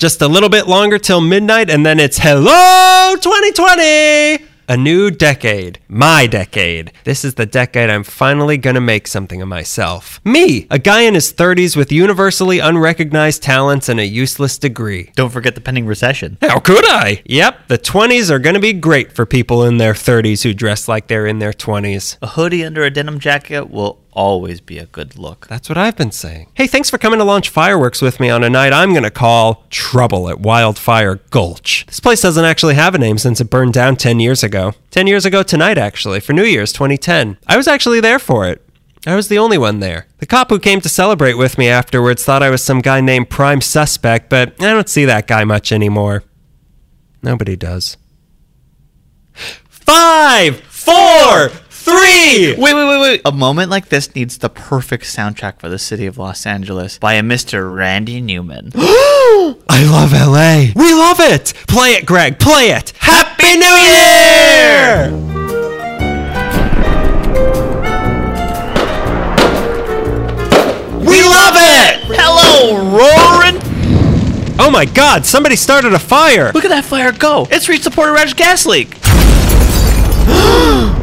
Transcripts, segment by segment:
Just a little bit longer till midnight, and then it's hello 2020! A new decade. My decade. This is the decade I'm finally gonna make something of myself. Me, a guy in his 30s with universally unrecognized talents and a useless degree. Don't forget the pending recession. How could I? Yep, the 20s are gonna be great for people in their 30s who dress like they're in their 20s. A hoodie under a denim jacket will always be a good look. That's what I've been saying. Hey, thanks for coming to launch fireworks with me on a night I'm going to call Trouble at Wildfire Gulch. This place doesn't actually have a name since it burned down 10 years ago. 10 years ago tonight, actually, for New Year's 2010. I was actually there for it. I was the only one there. The cop who came to celebrate with me afterwards thought I was some guy named Prime Suspect, but I don't see that guy much anymore. Nobody does. Five, four, three! Wait, wait, wait, wait. A moment like this needs the perfect soundtrack for the city of Los Angeles by a Mr. Randy Newman. I love LA. We love it. Play it, Greg. Play it. Happy New Year! We love it! Hello, roaring! Oh my god, somebody started a fire. Look at that fire go. It's reached the Porter Ranch gas leak.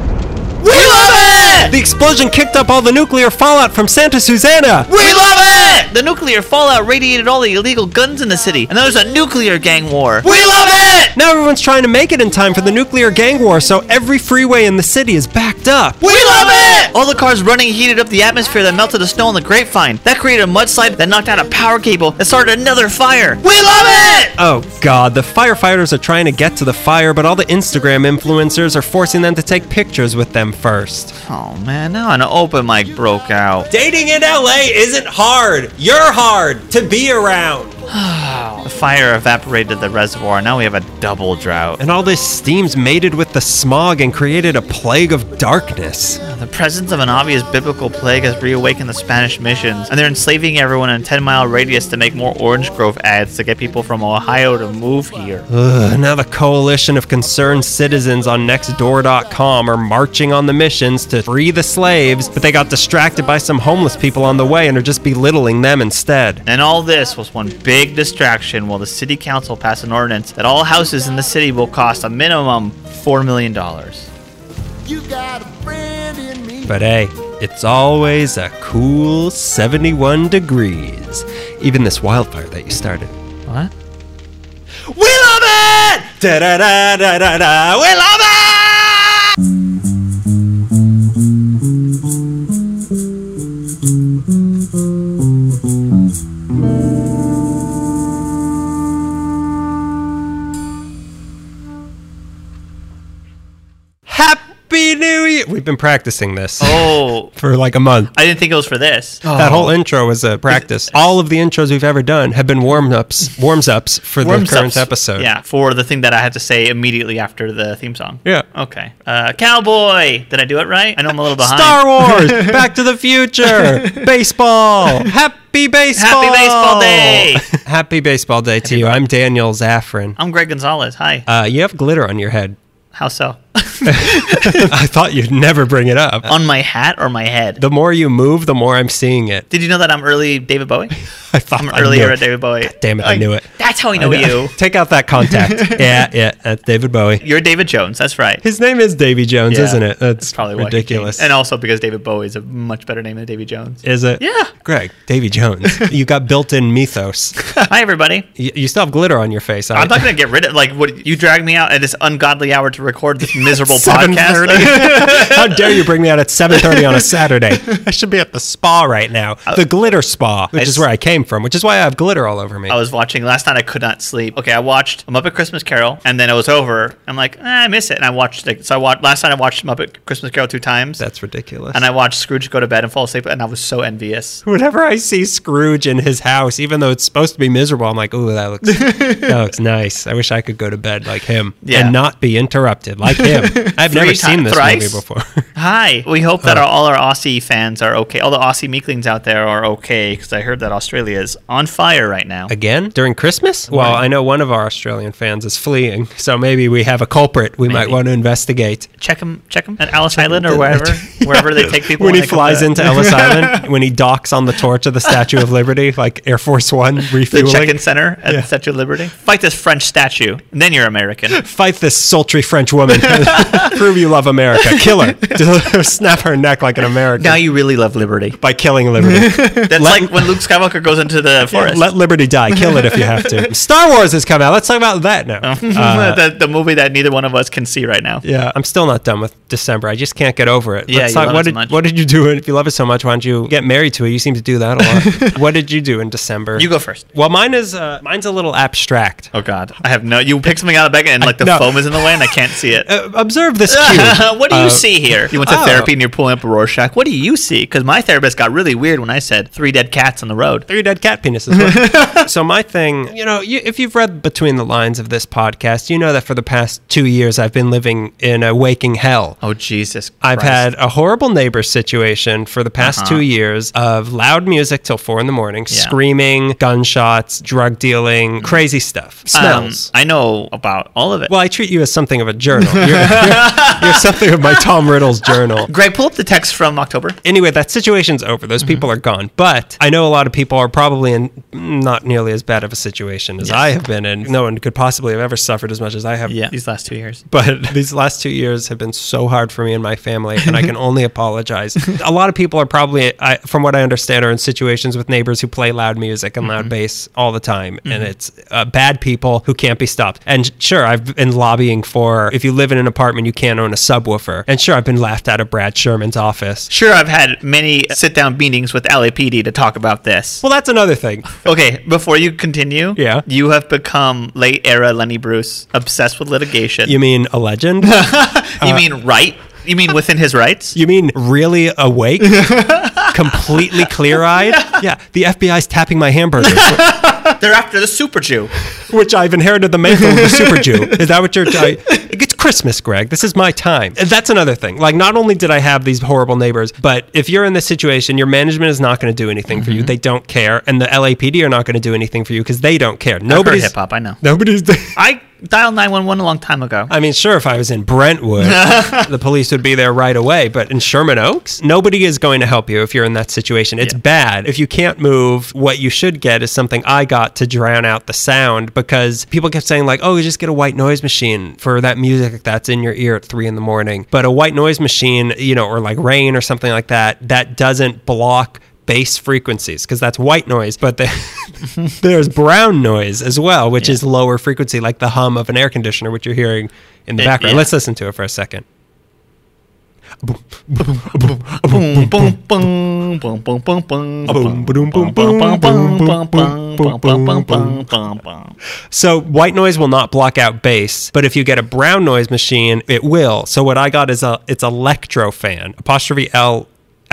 We love it! The explosion kicked up all the nuclear fallout from Santa Susana. We love it! The nuclear fallout radiated all the illegal guns in the city, and there's a nuclear gang war. We love it! Now everyone's trying to make it in time for the nuclear gang war, so every freeway in the city is backed up. We love it! All the cars running heated up the atmosphere that melted the snow on the grapevine. That created a mudslide that knocked out a power cable that started another fire. We love it! Oh god, the firefighters are trying to get to the fire, but all the Instagram influencers are forcing them to take pictures with them first. Oh man, now an open mic broke out. Dating in LA isn't hard. You're hard to be around. The fire evaporated the reservoir. Now we have a double drought. And all this steam's mated with the smog and created a plague of darkness. The presence of an obvious biblical plague has reawakened the Spanish missions, and they're enslaving everyone in a 10 mile radius to make more Orange Grove ads to get people from Ohio to move here. Ugh, now the coalition of concerned citizens on nextdoor.com are marching on the missions to free the slaves, but they got distracted by some homeless people on the way and are just belittling them instead. And all this was one big distraction while the city council passed an ordinance that all houses in the city will cost a minimum $4 million. You got a friend in me. But hey, it's always a cool 71 degrees. Even this wildfire that you started. What? We love it! Da da da da da da! We love it! We've been practicing this Oh, for like a month. I didn't think it was for this. That whole intro was a practice. All of the intros we've ever done have been warm ups, warms ups for the current ups. episode. Yeah, for the thing that I had to say immediately after the theme song. Yeah. Okay. Uh, cowboy. Did I do it right? I know I'm a little behind. Star Wars, Back to the Future, baseball, happy baseball, Happy baseball day. happy baseball day to you. I'm Daniel Zaffron. I'm Greg Gonzalez. Hi. Uh, you have glitter on your head. How so? I thought you'd never bring it up. On my hat or my head? The more you move, the more I'm seeing it. Did you know that I'm early David Bowie? I thought I'm I earlier at. David Bowie. Damn it, I knew it. That's how I I know, you. Take out that contact. yeah, yeah, that's David Bowie. You're David Jones. That's right. His name is Davy Jones, Yeah, isn't it? That's probably he came. ridiculous. And also because David Bowie is a much better name than Davy Jones. Is it? Yeah. Greg, Davy Jones. you got built-in mythos. Hi, everybody. You, you still have glitter on your face. I, I'm not going to get rid of like what you dragged me out at this ungodly hour to record this miserable podcast. 7:30. How dare you bring me out at 7:30 on a Saturday? I should be at the spa right now. The glitter spa, which I is where I came from, which is why I have glitter all over me. I was watching last night. I could not sleep. Okay, I watched Muppet Christmas Carol, and then it was over. I'm like, eh, I miss it, and I watched it. So I watched last night. I watched Muppet Christmas Carol two times, That's ridiculous. and I watched Scrooge go to bed and fall asleep, and I was so envious. Whenever I see Scrooge in his house, even though it's supposed to be miserable, I'm like, "Ooh, that looks that looks nice. I wish I could go to bed like him Yeah. and not be interrupted like him." Am. I've never ti- seen this thrice? movie before. Hi. We hope that Oh. our, all our Aussie fans are okay. All the Aussie meeklings out there are okay because I heard that Australia is on fire right now. Again during Christmas? Well, Right. I know one of our Australian fans is fleeing, so maybe we have a culprit we might want to investigate. Check him, check him at Alice Island or wherever, wherever they take people when he flies into Ellis Island, when he docks on the torch of the Statue of Liberty, like Air Force One refueling. the refueling. check-in center at Yeah. the Statue of Liberty. Fight this French statue, and then you're American. Fight this sultry French woman. Prove you love America. Kill her. Snap her neck like an American. now you really love liberty. by killing Liberty. That's Let- like when Luke Skywalker goes into the forest. Let Liberty die. Kill it if you have to. Star Wars has come out. Let's talk about that now. Uh, the, the movie that neither one of us can see right now. yeah, I'm still not done with December. I just can't get over it. Yeah, Let's you talk- love it what so did much. what did you do? If you love it so much, why don't you get married to it? You seem to do that a lot. what did you do in December? You go first. Well, mine is uh, mine's a little abstract. Oh God, I have no. You pick something out of the bag and like the no. foam is in the way and I can't see it. Uh, observe this cube. what do you Uh, see here? You went to oh. therapy and you're pulling up a Rorschach. What do you see? Because my therapist got really weird when I said three dead cats on the road. Three dead cat penises. What? so my thing, you know, you, if you've read between the lines of this podcast, you know that for the past two years I've been living in a waking hell. Oh Jesus! I've had a horrible neighbor situation for the past Uh-huh. two years of loud music till four in the morning, Yeah. screaming, gunshots, drug dealing, crazy stuff, Um, smells. I know about all of it. well, I treat you as something of a journal. You're, you're- you're something of my Tom Riddle's journal. Greg, pull up the text from October. Anyway, that situation's over. Those Mm-hmm. people are gone. But I know a lot of people are probably in not nearly as bad of a situation as I have been in. No one could possibly have ever suffered as much as I have. Yeah, these last two years. But these last two years have been so hard for me and my family, and I can only apologize. A lot of people are probably, I, from what I understand, are in situations with neighbors who play loud music and Mm-hmm. loud bass all the time, and it's uh, bad people who can't be stopped. And sure, I've been lobbying for if you live in an apartment, you can't own a subwoofer. And sure, I've been laughed out of Brad Sherman's office. Sure, I've had many sit-down meetings with LAPD to talk about this. Well, that's another thing. Okay, before you continue, Yeah. you have become late era Lenny Bruce, obsessed with litigation. You mean a legend? You uh, mean right? You mean within his rights? You mean really awake? Completely clear eyed? Yeah, the FBI's tapping my hamburgers. They're after the super Jew. which I've inherited the mantle of the super Jew. Is that what you're? I, Christmas, Greg. This is my time. That's another thing. Like, not only did I have these horrible neighbors, but if you're in this situation, your management is not going to do anything for you. Mm-hmm. They don't care, and the LAPD are not going to do anything for you because they don't care. Nobody's hip hop. I know. Nobody's. I dialed one one a long time ago. I mean, sure, if I was in Brentwood, the police would be there right away. But in Sherman Oaks, nobody is going to help you if you're in that situation. It's Yeah. bad. If you can't move, what you should get is something I got to drown out the sound because people kept saying, like, oh, you just get a white noise machine for that music that's in your ear at three in the morning. But a white noise machine, you know, or like rain or something like that, that doesn't block bass frequencies because that's white noise, but there, there's brown noise as well, which yeah. is lower frequency, like the hum of an air conditioner, which you're hearing in the it, background. Yeah. Let's listen to it for a second. So white noise will not block out bass, but if you get a brown noise machine, it will. So what I got is a it's electro fan apostrophe L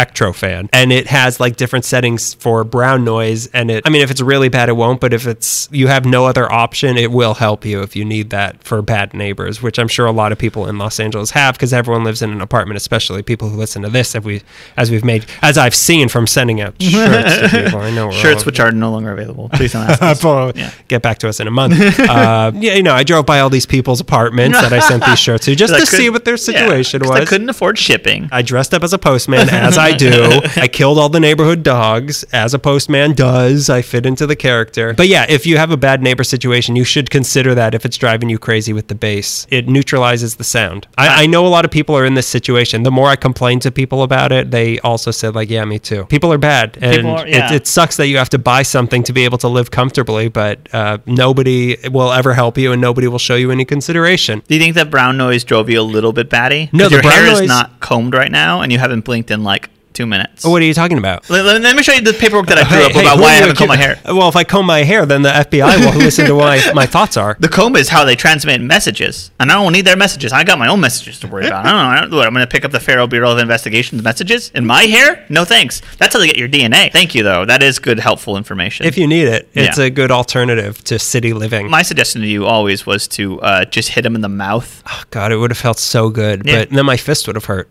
ectrofan and it has like different settings for brown noise and it i mean if it's really bad it won't but if it's you have no other option it will help you if you need that for bad neighbors which i'm sure a lot of people in los angeles have because everyone lives in an apartment especially people who listen to this as we as we've made as i've seen from sending out shirts to people i know Shirts which are no longer available. Please don't ask Yeah. Get back to us in a month. uh, yeah, you know, I drove by all these people's apartments that I sent these shirts to just to see what their yeah, was. I couldn't afford shipping. I dressed up as a postman, as I do. I killed all the neighborhood dogs, as a postman does. I fit into the character. But yeah, if you have a bad neighbor situation, you should consider that if it's driving you crazy with the bass. It neutralizes the sound. I, I know a lot of people are in this situation. The more I complain to people about it, they also said, like, yeah, me too. People are bad. And are- yeah. it, it sucks that you have to buy something to be able to live comfortably, but uh, nobody will ever help you and nobody will show you any consideration. Do you think that brown noise drove you a little bit batty? No, the your brown hair noise- is not combed right now, and you haven't blinked in like two minutes. What are you talking about? Let, let- me show you the paperwork that I drew Hey, up hey, about who why I haven't combed my hair. Well, if I comb my hair, then the FBI will listen to what my, my thoughts are. The comb is how they transmit messages, and I don't need their messages. I got my own messages to worry about. I don't know. I don't, what, I'm going to pick up the Federal Bureau of Investigation's messages in my hair? No thanks. That's how they get your DNA. Thank you, though. That is good, helpful information. If you need it, it's Yeah. a good alternative to city living. my suggestion to you always was to uh, just hit him in the mouth. Oh, God, it would have felt so good, Yeah. but then my fist would have hurt.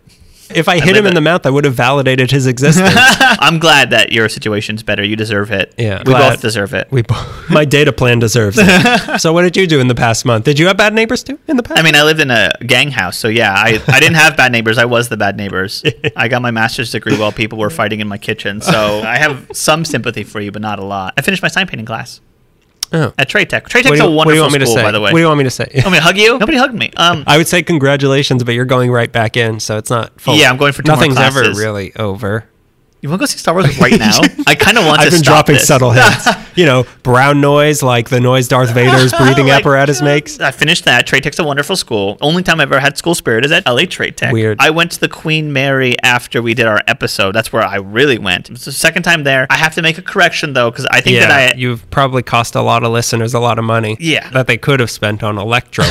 If I hit live him in the mouth, I would have validated his existence. I'm glad that your situation's better. You deserve it. Yeah. we Glad. both deserve it. we, bo- my data plan deserves it. so, what did you do in the past month? Did you have bad neighbors too in the past? I mean, I lived in a gang house, so yeah, I, I didn't have bad neighbors. I was the bad neighbors. I got my master's degree while people were fighting in my kitchen, so I have some sympathy for you, but not a lot. I finished my sign painting class oh. at Trade Tech. Trade What Tech's do, a you, wonderful what do you want me to school, say? by the way. What do you want me to say? Want me to hug you? Nobody hugged me. Um, I would say congratulations, but you're going right back in, so it's not. Full. Yeah, I'm going for two more Nothing's ever really over. You want to go see Star Wars right now? I kind of want to. I've been stop dropping this. subtle hints. you know, brown noise like the noise Darth Vader's breathing my apparatus makes. I finished that. Trade Tech's a wonderful school. Only time I've ever had school spirit is at LA Trade Tech. Weird. I went to the Queen Mary after we did our episode. That's where I really went. It's the second time there. I have to make a correction though, because I think Yeah, that I. you've probably cost a lot of listeners a lot of money. Yeah. that they could have spent on Electro.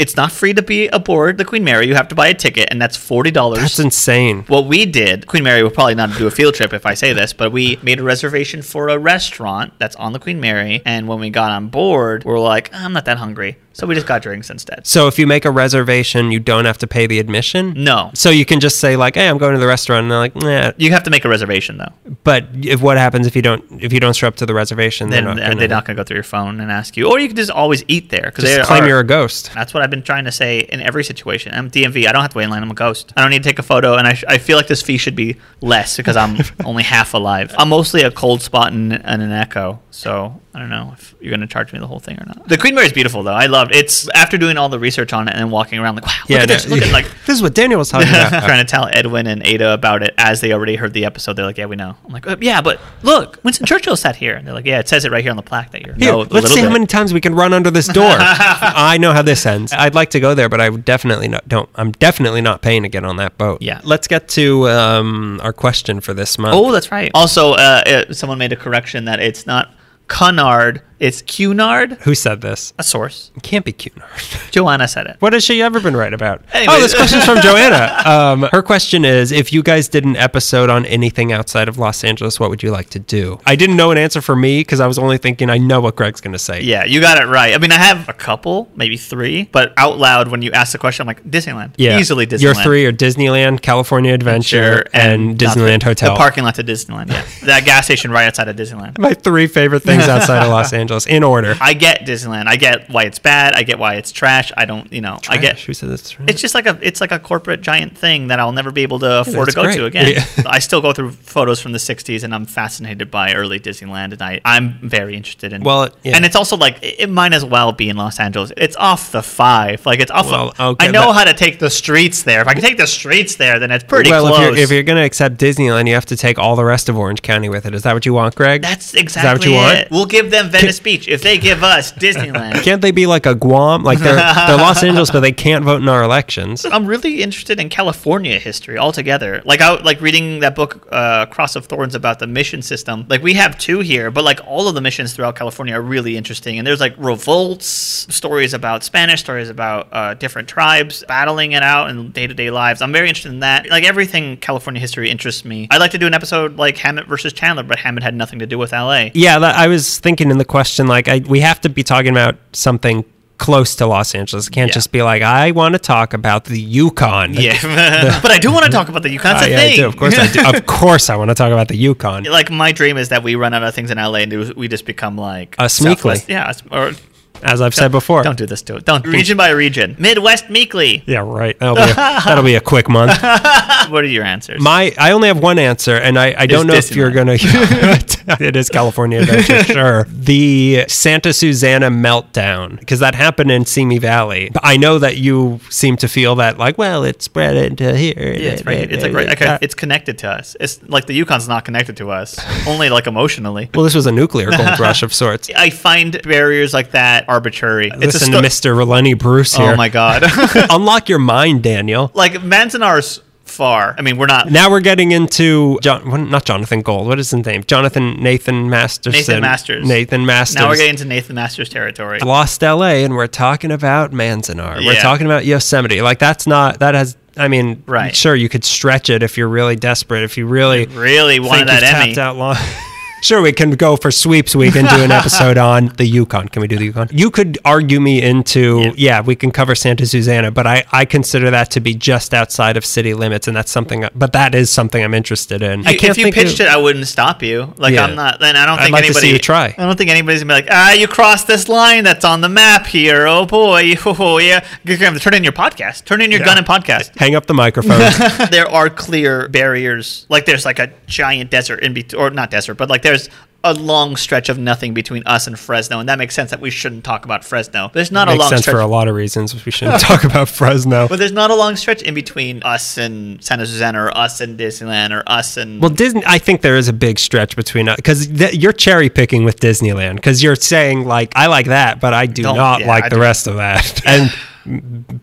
it's not free to be aboard the Queen Mary. You have to buy a ticket, and that's forty dollars. That's insane. what we did, Queen Mary will probably not do a field trip if I say this, but we made a reservation for a restaurant that's on the Queen Mary. And when we got on board, we are like, ah, I'm not that hungry. So we just got drinks instead. So if you make a reservation, you don't have to pay the admission. No. So you can just say like, "Hey, I'm going to the restaurant," and they're like, "Nah." You have to make a reservation though. But if what happens if you don't if you don't show up to the reservation, Then they're not uh, gonna, they're not going to go through your phone and ask you. Or you can just always eat there because they claim you're a ghost. That's what I've been trying to say in every situation. I'm DMV. I don't have to wait in line. I'm a ghost. I don't need to take a photo, and I, sh- I feel like this fee should be less because I'm only half alive. I'm mostly a cold spot and, and an echo. So I don't know if you're going to charge me the whole thing or not. The Queen Mary is beautiful, though. I loved It's after doing all the research on it and then walking around like, wow, look Yeah, at no, this. Look at like. this is what Daniel was talking about. trying to tell Edwin and Ada about it as they already heard the episode. They're like, "Yeah, we know." I'm like, uh, "Yeah, but look, Winston Churchill sat here." And they're like, "Yeah, it says it right here on the plaque that you're." Here, no, let's see how many times we can run under this door. I know how this ends. I'd like to go there, but I definitely not. Don't. I'm definitely not paying to get on that boat. Yeah. Let's get to um, our question for this month. Oh, that's right. Also, uh, uh, someone made a correction that it's not Cunard, it's Cunard. Who said this? A source. It can't be Cunard. Joanna said it. What has she ever been right about? Anyway. Oh, this question's from Joanna. Um, her question is If you guys did an episode on anything outside of Los Angeles, what would you like to do? I didn't know an answer for me because I was only thinking, I know what Greg's going to say. Yeah, you got it right. I mean, I have a couple, maybe three, but out loud when you ask the question, I'm like Disneyland. Yeah. easily Disneyland. Your three are Disneyland, California Adventure, and, nothing. Disneyland Hotel. The parking lot to Disneyland. Yeah, that gas station right outside of Disneyland. My three favorite things outside of Los Angeles in order. I get Disneyland. I get why it's bad. I get why it's trash. I don't, you know, I get. Who said this? It's just like a it's like a corporate giant thing that I'll never be able to afford to go great. to again. Yeah. I still go through photos from the '60s, and I'm fascinated by early Disneyland, and I I'm very interested in. Well, yeah. and it's also like it might as well be in Los Angeles. It's off the five, like it's off. Well, of, okay, I know how to take the streets there. If I can take the streets there, then it's pretty well, close. if you're, if you're going to accept Disneyland, you have to take all the rest of Orange County with it. Is that what you want, Greg? That's that exactly what you want? it. We'll give them Venice Beach if they give us Disneyland. Can't they be like a Guam? Like they're, they're Los Angeles, but they can't vote in our elections. I'm really interested in California history altogether. Like I like reading that book, uh, Cross of Thorns, about the mission system. Like we have two here, but like all of the missions throughout California are really interesting. And there's like revolts, stories about Spanish, stories about uh, different tribes battling it out in day to day lives. I'm very interested in that. Like everything California history interests me. I'd like to do an episode like Hammett versus Chandler, but Hammett had nothing to do with LA. Yeah, that, I was thinking in the question, like, I, we have to be talking about something close to Los Angeles. It can't Yeah. just be like, I want to talk about the Yukon. Yeah, but I do want to talk about the Yukon. Uh, yeah, I do. Of course, I do. Of course, I want to talk about the Yukon. like my dream is that we run out of things in LA and we just become like A. Southwest- Yeah, or As I've said before. don't do this to it. Don't region by region. Midwest Meekly. Yeah, right. That'll be a, that'll be a quick month. What are your answers? My, I only have one answer, and I, I don't know if you're gonna. it is California Adventure, sure. The Santa Susana meltdown, because that happened in Simi Valley. But I know that you seem to feel that, like, well, it spread into here. yeah, it's right. It's like right. Like, it's connected to us. It's like the Yukon's not connected to us, only like emotionally. well, this was a nuclear gold rush of sorts. I find barriers like that arbitrary. It's Listen to sto- Mr. Releni Bruce oh here. Oh my god. Unlock your mind, Daniel. like Manzanar's far. I mean, we're not. Now we're getting into John, not Jonathan Gold. What is his name? Jonathan Nathan Masterson. Nathan Masters. Nathan Masters. Now we're getting into Nathan Masters territory. Lost LA, and we're talking about Manzanar. We're talking about Yosemite. Like that's not that has. I mean, Right. Sure, you could stretch it if you're really desperate. If you really Really wanted that Emmy. out long. Sure, we can go for sweeps. We can do an episode on the Yukon. Can we do the Yukon? You could argue me into, yeah, we can cover Santa Susana, but I, I consider that to be just outside of city limits, and that's something. But that is something I'm interested in. I You- can't if you think pitched of, it, I wouldn't stop you. Like Yeah. I'm not. Then I don't I'd think like to see anybody. you try. I don't think anybody's gonna be like, ah, you crossed this line that's on the map here. Oh boy, oh yeah. You're gonna have to turn in your podcast. Turn in your gun and podcast. hang up the microphone. there are clear barriers. Like there's like a giant desert in between, or not desert, but like there's a long stretch of nothing between us and Fresno, and that makes sense that we shouldn't talk about Fresno. There's not a Makes long sense stretch. for a lot of reasons. We shouldn't talk about Fresno. but there's not a long stretch in between us and Santa Susana, or us and Disneyland, or us and Well, Disney. I think there is a big stretch between uh, us because th- you're cherry picking with Disneyland because you're saying like I like that, but I do Don't- not yeah, like I the do. rest of that. and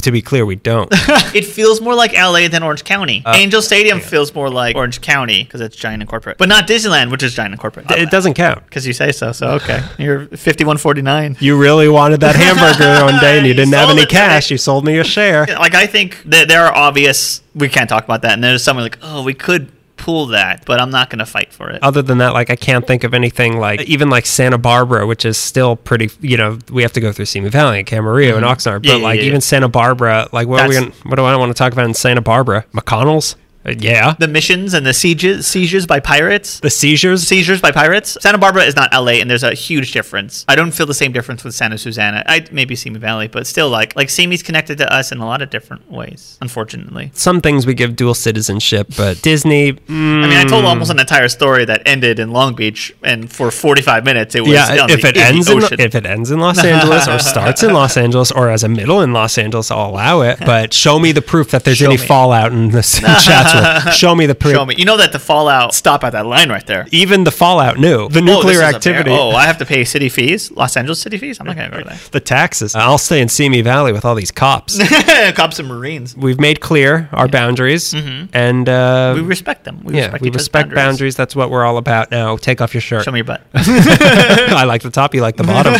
to be clear, we don't. it feels more like LA than Orange County. Uh, Angel Stadium feels more like Orange County because it's giant and corporate, but not Disneyland, which is giant and corporate. it doesn't count. because you say so. So okay, you're 5149. You really wanted that hamburger one day and you You didn't have any it cash. You sold me a share. Like I think that there are obvious. We can't talk about that, and there's someone like, oh, we could pull that, but I'm not going to fight for it. Other than that, like I can't think of anything like even like Santa Barbara, which is still pretty. You know, we have to go through Simi Valley and Camarillo and Oxnard, but Mm-hmm. Yeah, like yeah. even Santa Barbara, like what are we gonna, what do I want to talk about in Santa Barbara? McConnell's, uh, yeah, The missions and the sieges, sieges by pirates. the seizures. Seizures by pirates. Santa Barbara is not LA, and there's a huge difference. I don't feel the same difference with Santa Susana. I maybe Simi Valley, but still, like like Simi's connected to us in a lot of different ways. Unfortunately, Some things we give dual citizenship, but Disney. mm, I mean, I told almost an entire story that ended in Long Beach, and for 45 minutes it was yeah, if the- it the ends in if it ends in Los Angeles or starts in Los Angeles or as a middle in Los Angeles, I'll allow it. But show me the proof that there's Show any me. fallout in this chat. Show me the proof. Show me. You know that the Fallout stop at that line right there. Even the fallout knew the Oh, nuclear is a bear- activity. Oh, I have to pay city fees, Los Angeles city fees. I'm not gonna go there. The taxes. I'll stay in Simi Valley with all these cops. Cops and Marines. We've made clear our boundaries, and uh, Mm-hmm. We respect them. We yeah, respect we each other's respect boundaries. That's what we're all about now. Take off your shirt. Show me your butt. I like the top. You like the bottom.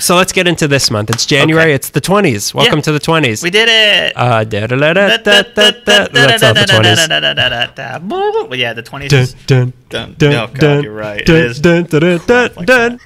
So let's get into this month. It's January. Okay. It's the twenties. Welcome Yeah. to the twenties. we did it. Uh, da da da da da da da. That's not the twenties. Well, yeah, the 20s. Dun is- dun Dun. dun Oh, God, you're right. It is. like dun.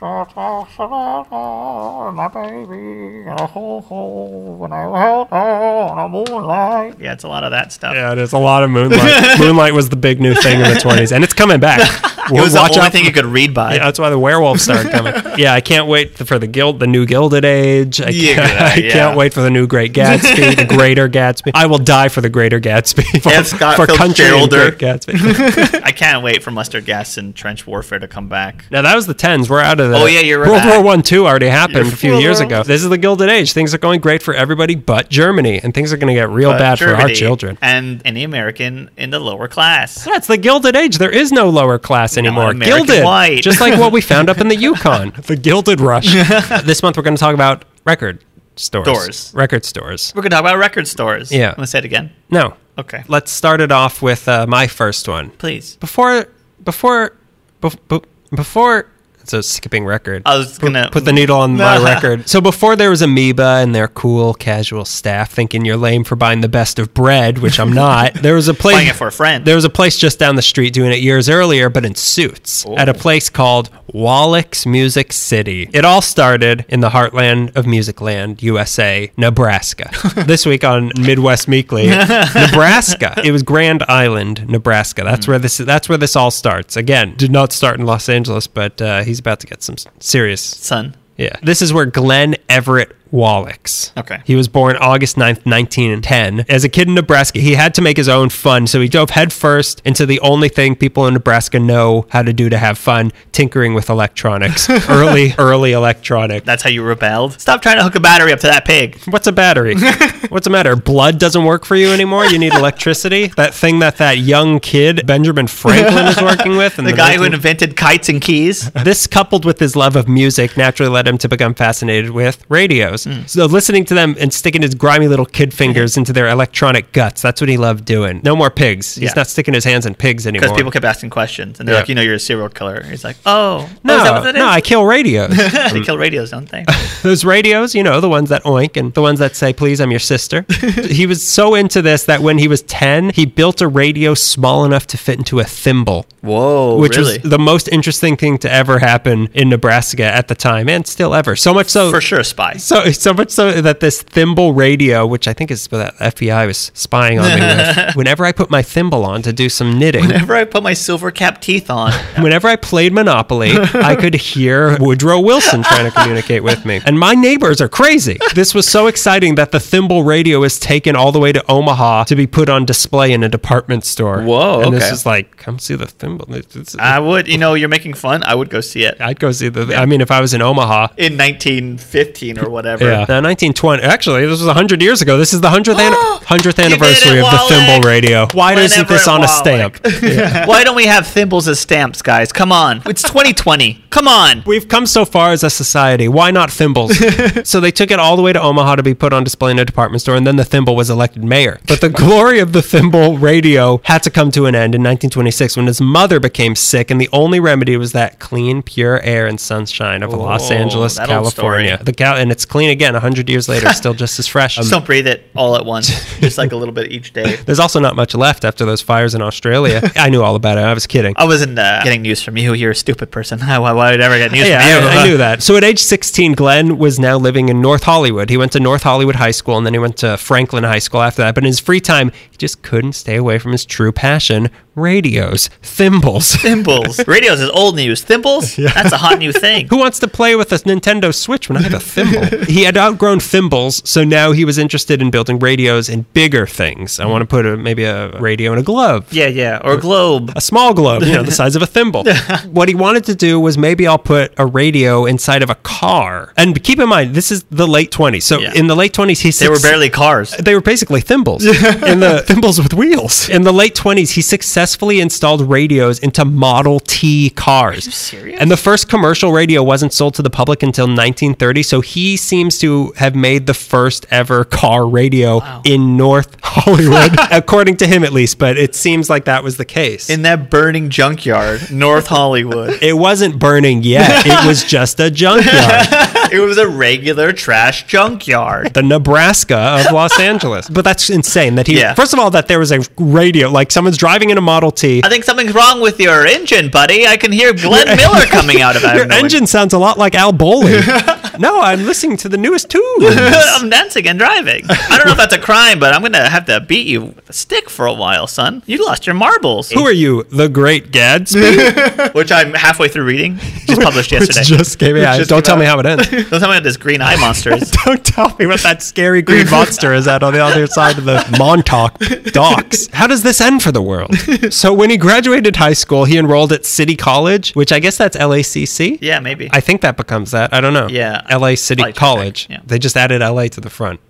my baby a hole hole when I was out on a moonlight. Yeah, it's a lot of that stuff. Yeah, there's a lot of moonlight. moonlight was the big new thing in the twenties, and it's coming back. It was the only out thing you could read by. Yeah, that's why the werewolves started coming. yeah, I can't wait for the guild, the new Gilded Age. I, Yeah, can't, I can't wait for the new Great Gatsby, the Greater Gatsby. I will die for the Greater Gatsby. For, And Scott for country and Great Gatsby. I can't wait for mustard gas and trench warfare to come back. now that was the tens. We're out of the. Oh, yeah, you're right. World back. War One, two already happened You're a few full years of- ago. This is the Gilded Age. Things are going great for everybody but Germany, and things are going to get real But bad for our children. And any American in the lower class. That's the Gilded Age. There is no lower class anymore. American Gilded, white. just like what we found up in the Yukon, the Gilded Rush. this month we're going to talk about record stores. Stores. Record stores. We're going to talk about record stores. Yeah. I'm going to say it again. No. Okay. Let's start it off with uh, my first one. Please. Before, before, bef- bef- before. It's a skipping record. I was gonna- put the needle on my record. So before there was Amoeba and their cool casual staff thinking you're lame for buying the best of bread, which I'm not. There was a place Buying it for a friend. There was a place just down the street doing it years earlier, but in suits at a place called Wallichs Music City. It all started in the heartland of Musicland, USA, Nebraska. this week on Midwest Meekly, Nebraska. It was Grand Island, Nebraska. That's where this. That's where this all starts. Again, did not start in Los Angeles, but uh, he's about to get some serious Son. yeah. This is where Glenn Everett Wallichs. Okay. He was born August 9th, 1910. As a kid in Nebraska, he had to make his own fun, so he dove headfirst into the only thing people in Nebraska know how to do to have fun, tinkering with electronics. early, early electronic. That's how you rebelled. Stop trying to hook a battery up to that pig. What's a battery? What's the matter? Blood doesn't work for you anymore? You need electricity? That thing that that young kid, Benjamin Franklin, is working with? in The guy who invented kites and keys. This, coupled with his love of music, naturally led him to become fascinated with radios. Radios. Mm. So listening to them and sticking his grimy little kid fingers mm-hmm. into their electronic guts. That's what he loved doing. No more pigs. He's Yeah. not sticking his hands in pigs anymore. Because people kept asking questions, and they're Yeah. like, "You know, you're a serial killer." And he's like, "Oh, oh no, oh, that what it is? no, I kill radios. they kill radios, don't they? Those radios, you know, the ones that oink and the ones that say, please, I'm your sister. he was so into this that when he was 10, he built a radio small enough to fit into a thimble. Whoa, which really? was the most interesting thing to ever happen in Nebraska at the time, and still ever. So much so, For sure, a spy. so so much so that this thimble radio, which I think is what that FBI was spying on me with, whenever I put my thimble on to do some knitting, Whenever I put my silver cap teeth on, whenever I played Monopoly, I could hear Woodrow Wilson trying to communicate with me. And my neighbors are crazy. This was so exciting that the thimble radio is taken all the way to Omaha to be put on display in a department store. Whoa, And this is like, come see the thimble. It's- I would, you know, you're making fun. I would go see it I'd go see the. I mean, if I was in Omaha. in 1915 or whatever. Yeah. Uh, 1920. Actually, this was 100 years ago. This is the 100th, an- 100th anniversary it, of the thimble radio. Why isn't this on a Wallach. stamp? Why don't we have thimbles as stamps, guys? Come on. It's 2020. Come on. We've come so far as a society. Why not thimbles? so they took it all the way to Omaha to be put on display in a department store, and then the thimble was elected mayor. But the glory of the thimble radio had to come to an end in 1926 when his mother became sick, and the only remedy was that clean, pure air and sunshine of Los Angeles, that old California. The Cal- and it's clean again 100 years later, still just as fresh. Just don't breathe it all at once. Just like a little bit each day. There's also not much left after those fires in Australia. I knew all about it. I was kidding. I wasn't uh, getting news from you. You're a stupid person. Why, why would I ever get news Yeah, from you? I, I knew that. So at age 16, Glenn was now living in North Hollywood. He went to North Hollywood High School and then he went to Franklin High School after that. But in his free time, he just couldn't stay away from his true passion radios, thimbles. Thimbles. Radios is old news. Thimbles? Yeah. That's a hot new thing. Who wants to play with a Nintendo Switch when I have a thimble? he had outgrown thimbles, so now he was interested in building radios and bigger things. I want to put a, maybe a radio in a glove. Yeah, yeah. Or a globe. a small globe, you know, the size of a thimble. what he wanted to do was maybe I'll put a radio inside of a car. And keep in mind, this is the late 20s. So Yeah. in the late 20s, he They were barely cars. they were basically thimbles in the thimbles with wheels. In the late 20s, he successfully installed radios into Model T cars. serious? And the first commercial radio wasn't sold to the public until 1930, so he seems to have made the first ever car radio in North Hollywood, according to him at least, but it seems like that was the case. In that burning junkyard, North Hollywood. it wasn't burning yet. It was just a junkyard. it was a regular trash junkyard. the Nebraska of Los Angeles. But that's insane that he, Yeah. first of all, that there was a radio, like someone's driving in a Model T. I think something's wrong with your engine, buddy. I can hear Glenn Miller coming out of it. Your engine sounds a lot like Al Bowlly. no, I'm listening to the newest tunes. I'm dancing and driving. I don't know if that's a crime, but I'm gonna have to beat you with a stick for a while, son. You lost your marbles. Who are you? The Great Gatsby? Which I'm halfway through reading. Just published Which yesterday. just came out. Just Don't tell me how it ends. Don't tell me what this green eye monster is. Don't tell me what that scary green monster is at on the other side of the Montauk docks. How does this end for the world? So when he graduated high school, he enrolled at City College, which I guess that's LACC. Yeah, maybe. I think that becomes that. I don't know. Yeah. LA City. College. Yeah. They just added LA to the front.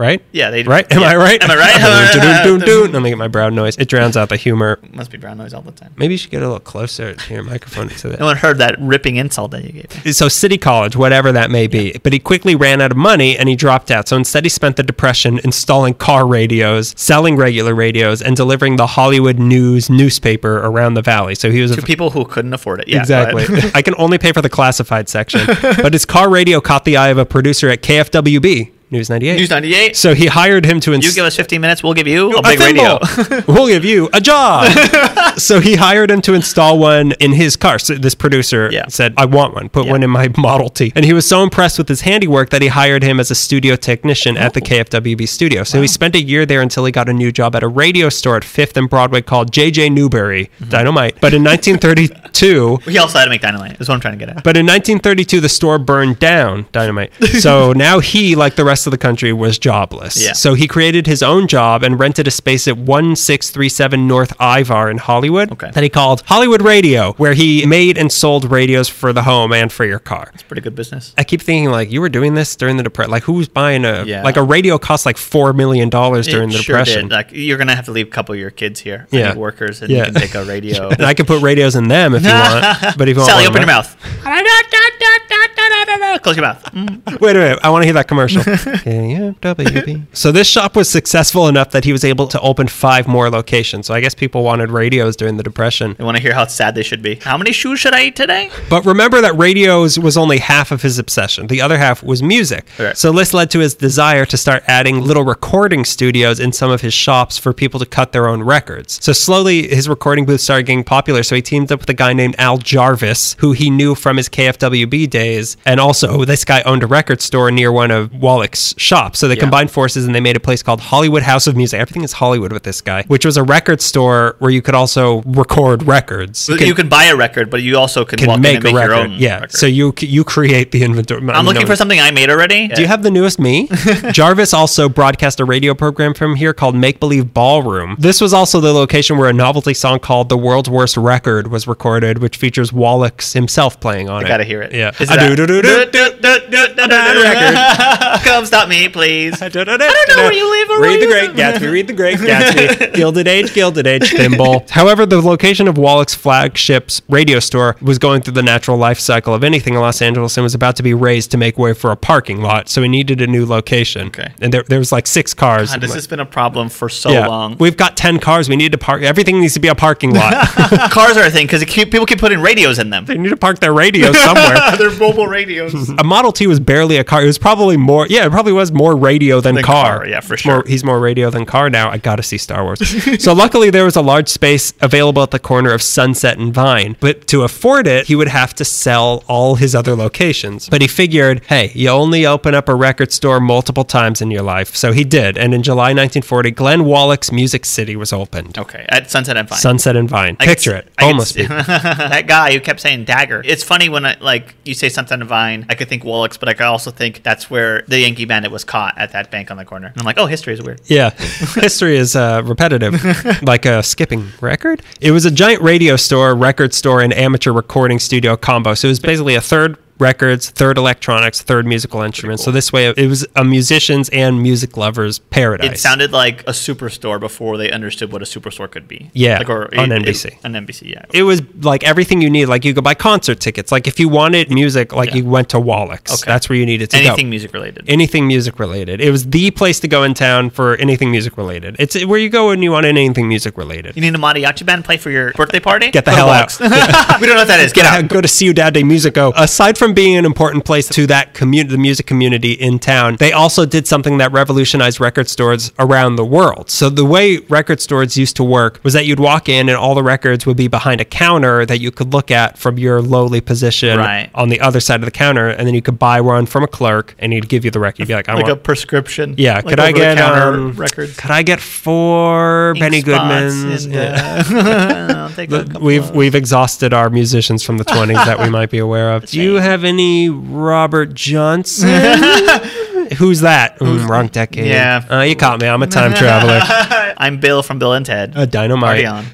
Right? Yeah, they- Right? Am yeah. I right? Am I right? Let me get my brown noise. It drowns out the humor. Must be brown noise all the time. Maybe you should get a little closer to your microphone so No one heard that ripping insult that you gave. me. So City College, whatever that may be, but he quickly ran out of money and he dropped out. So instead, he spent the depression installing car radios, selling regular radios, and delivering the Hollywood News newspaper around the valley. So he was a To people who couldn't afford it. Yeah, exactly. I can only pay for the classified section. But his car radio caught the eye of a producer at KFWB, News 98. News 98. So he hired him to You install. give us 15 minutes, we'll give you a a big radio. we'll give you a job. so he hired him to install one in his car. So this producer Yeah. said, I want one. Put Yeah. one in my Model T. And he was so impressed with his handiwork that he hired him as a studio technician at Oh. the KFWB studio. So he spent a year there until he got a new job at a radio store at 5th and Broadway called JJ Newberry Mm-hmm. Dynamite. But in 1932, He also had to make dynamite. Is what I'm trying to get at. but in 1932, the store burned down, dynamite. So now he, like the rest of the country, was jobless. Yeah. So he created his own job and rented a space at 1637 North Ivar in Hollywood Okay. that he called Hollywood Radio, where he made and sold radios for the home and for your car. It's pretty good business. I keep thinking like you were doing this during the depression. Like who's buying a Yeah. like a radio costs like four million dollars during It the sure depression. did. Like you're gonna have to leave a couple of your kids here. Yeah. workers, and Yeah. you can take a radio. and I can put radios in them if you want. But if you Sally, want open your one- mouth. Close your mouth. Mm. Wait a minute, I want to hear that commercial. KFWB. so this shop was successful enough that he was able to open five more locations. So I guess people wanted radios during the Depression. They want to hear how sad they should be. How many shoes should I eat today? But remember that radios was only half of his obsession. The other half was music. Right. So this led to his desire to start adding little recording studios in some of his shops for people to cut their own records. So slowly his recording booth started getting popular. So he teamed up with a guy named Al Jarvis, who he knew from his KFWB days. And also this guy owned a record store near one of Wallichs' shops. So they Yeah. combined forces and they made a place called Hollywood House of Music. Everything is Hollywood with this guy, which was a record store where you could also record records. You can, you can buy a record, but you also can, can make, make a record. your own. yeah. record. So you you create the inventory. I'm looking for something I made already. Do you have the newest me? Jarvis also broadcast a radio program from here called Make Believe Ballroom. This was also the location where a novelty song called The World's Worst Record was recorded, which features Wallichs himself playing on it. I it. gotta hear it. Yeah. Is it. Record? Come stop me, please. I don't know where you live or Read the where Great you- Gatsby. Read the Great Gatsby. Gilded Age, Gilded Age, Thimble. However, the location of Wallichs' flagship's radio store was going through the natural life cycle of anything in Los Angeles and was about to be raised to make way for a parking lot. So he needed a new location. Okay. And there, there was like six cars. God, this has been a problem for so yeah. long. We've got 10 cars. We need to park. Everything needs to be a parking lot. Cars are a thing because people keep putting radios in them. they need to park their radio somewhere. They're mobile radios. a Model T was barely a car. It was probably more. Yeah, it probably was more radio than Than car. car, yeah, for It's more- sure. he's more radio than car now. I gotta see Star Wars. so luckily, there was a large space available at the corner of Sunset and Vine. But to afford it, he would have to sell all his other locations. But he figured, hey, you only open up a record store multiple times in your life. So he did. And in July 1940, Glenn Wallichs Music City was opened. okay, at Sunset and Vine. Sunset and Vine. I Picture s- it. I Almost. that guy who kept saying dagger. It's funny when I like you say something to Vine. I could think Wallichs, but I could also think that's where the Yankee Bandit was caught at that bank on the corner. And I'm like, oh, history is weird. Yeah, history is uh, repetitive, like a skipping record. It was a giant radio store, record store, and amateur recording studio combo. So it was basically a third records, third electronics, third musical instruments. So this way, it was a musicians and music lovers paradise. It sounded like a superstore before they understood what a superstore could be. Yeah, like, or on it- NBC. it- on NBC, yeah. it was like everything you need. Like you could buy concert tickets. Like if you wanted music, like Yeah. you went to Wallichs. Okay. That's where you needed to Anything go. Anything music related. Anything music related. It was the place to go in town for anything music related. It's where you go when you want anything music related. you need a mariachi band play for your birthday party? Get the Go hell Wallichs. we don't know what that is. Get out. go to Ciudad de Musico. Aside from being an important place to that community, the music community in town, they also did something that revolutionized record stores around the world. So the way record stores used to work was that you'd walk in and all the records would be behind a counter that you could look at from your lowly position Right. on the other side of the counter, and then you could buy one from a clerk, and he'd give you the record. You'd be like, I Like a prescription. yeah, like could I get over-the-counter um, records? Could I get four Benny Ink spots Goodmans? and, Yeah. uh, Take a couple We've of- we've exhausted our musicians from the twenties that we might be aware of. Do you have any Robert Johnson? Who's that? Mm, wrong decade. Yeah. uh, you caught me. I'm a time traveler. I'm Bill from Bill and Ted. A dynamite. Party on.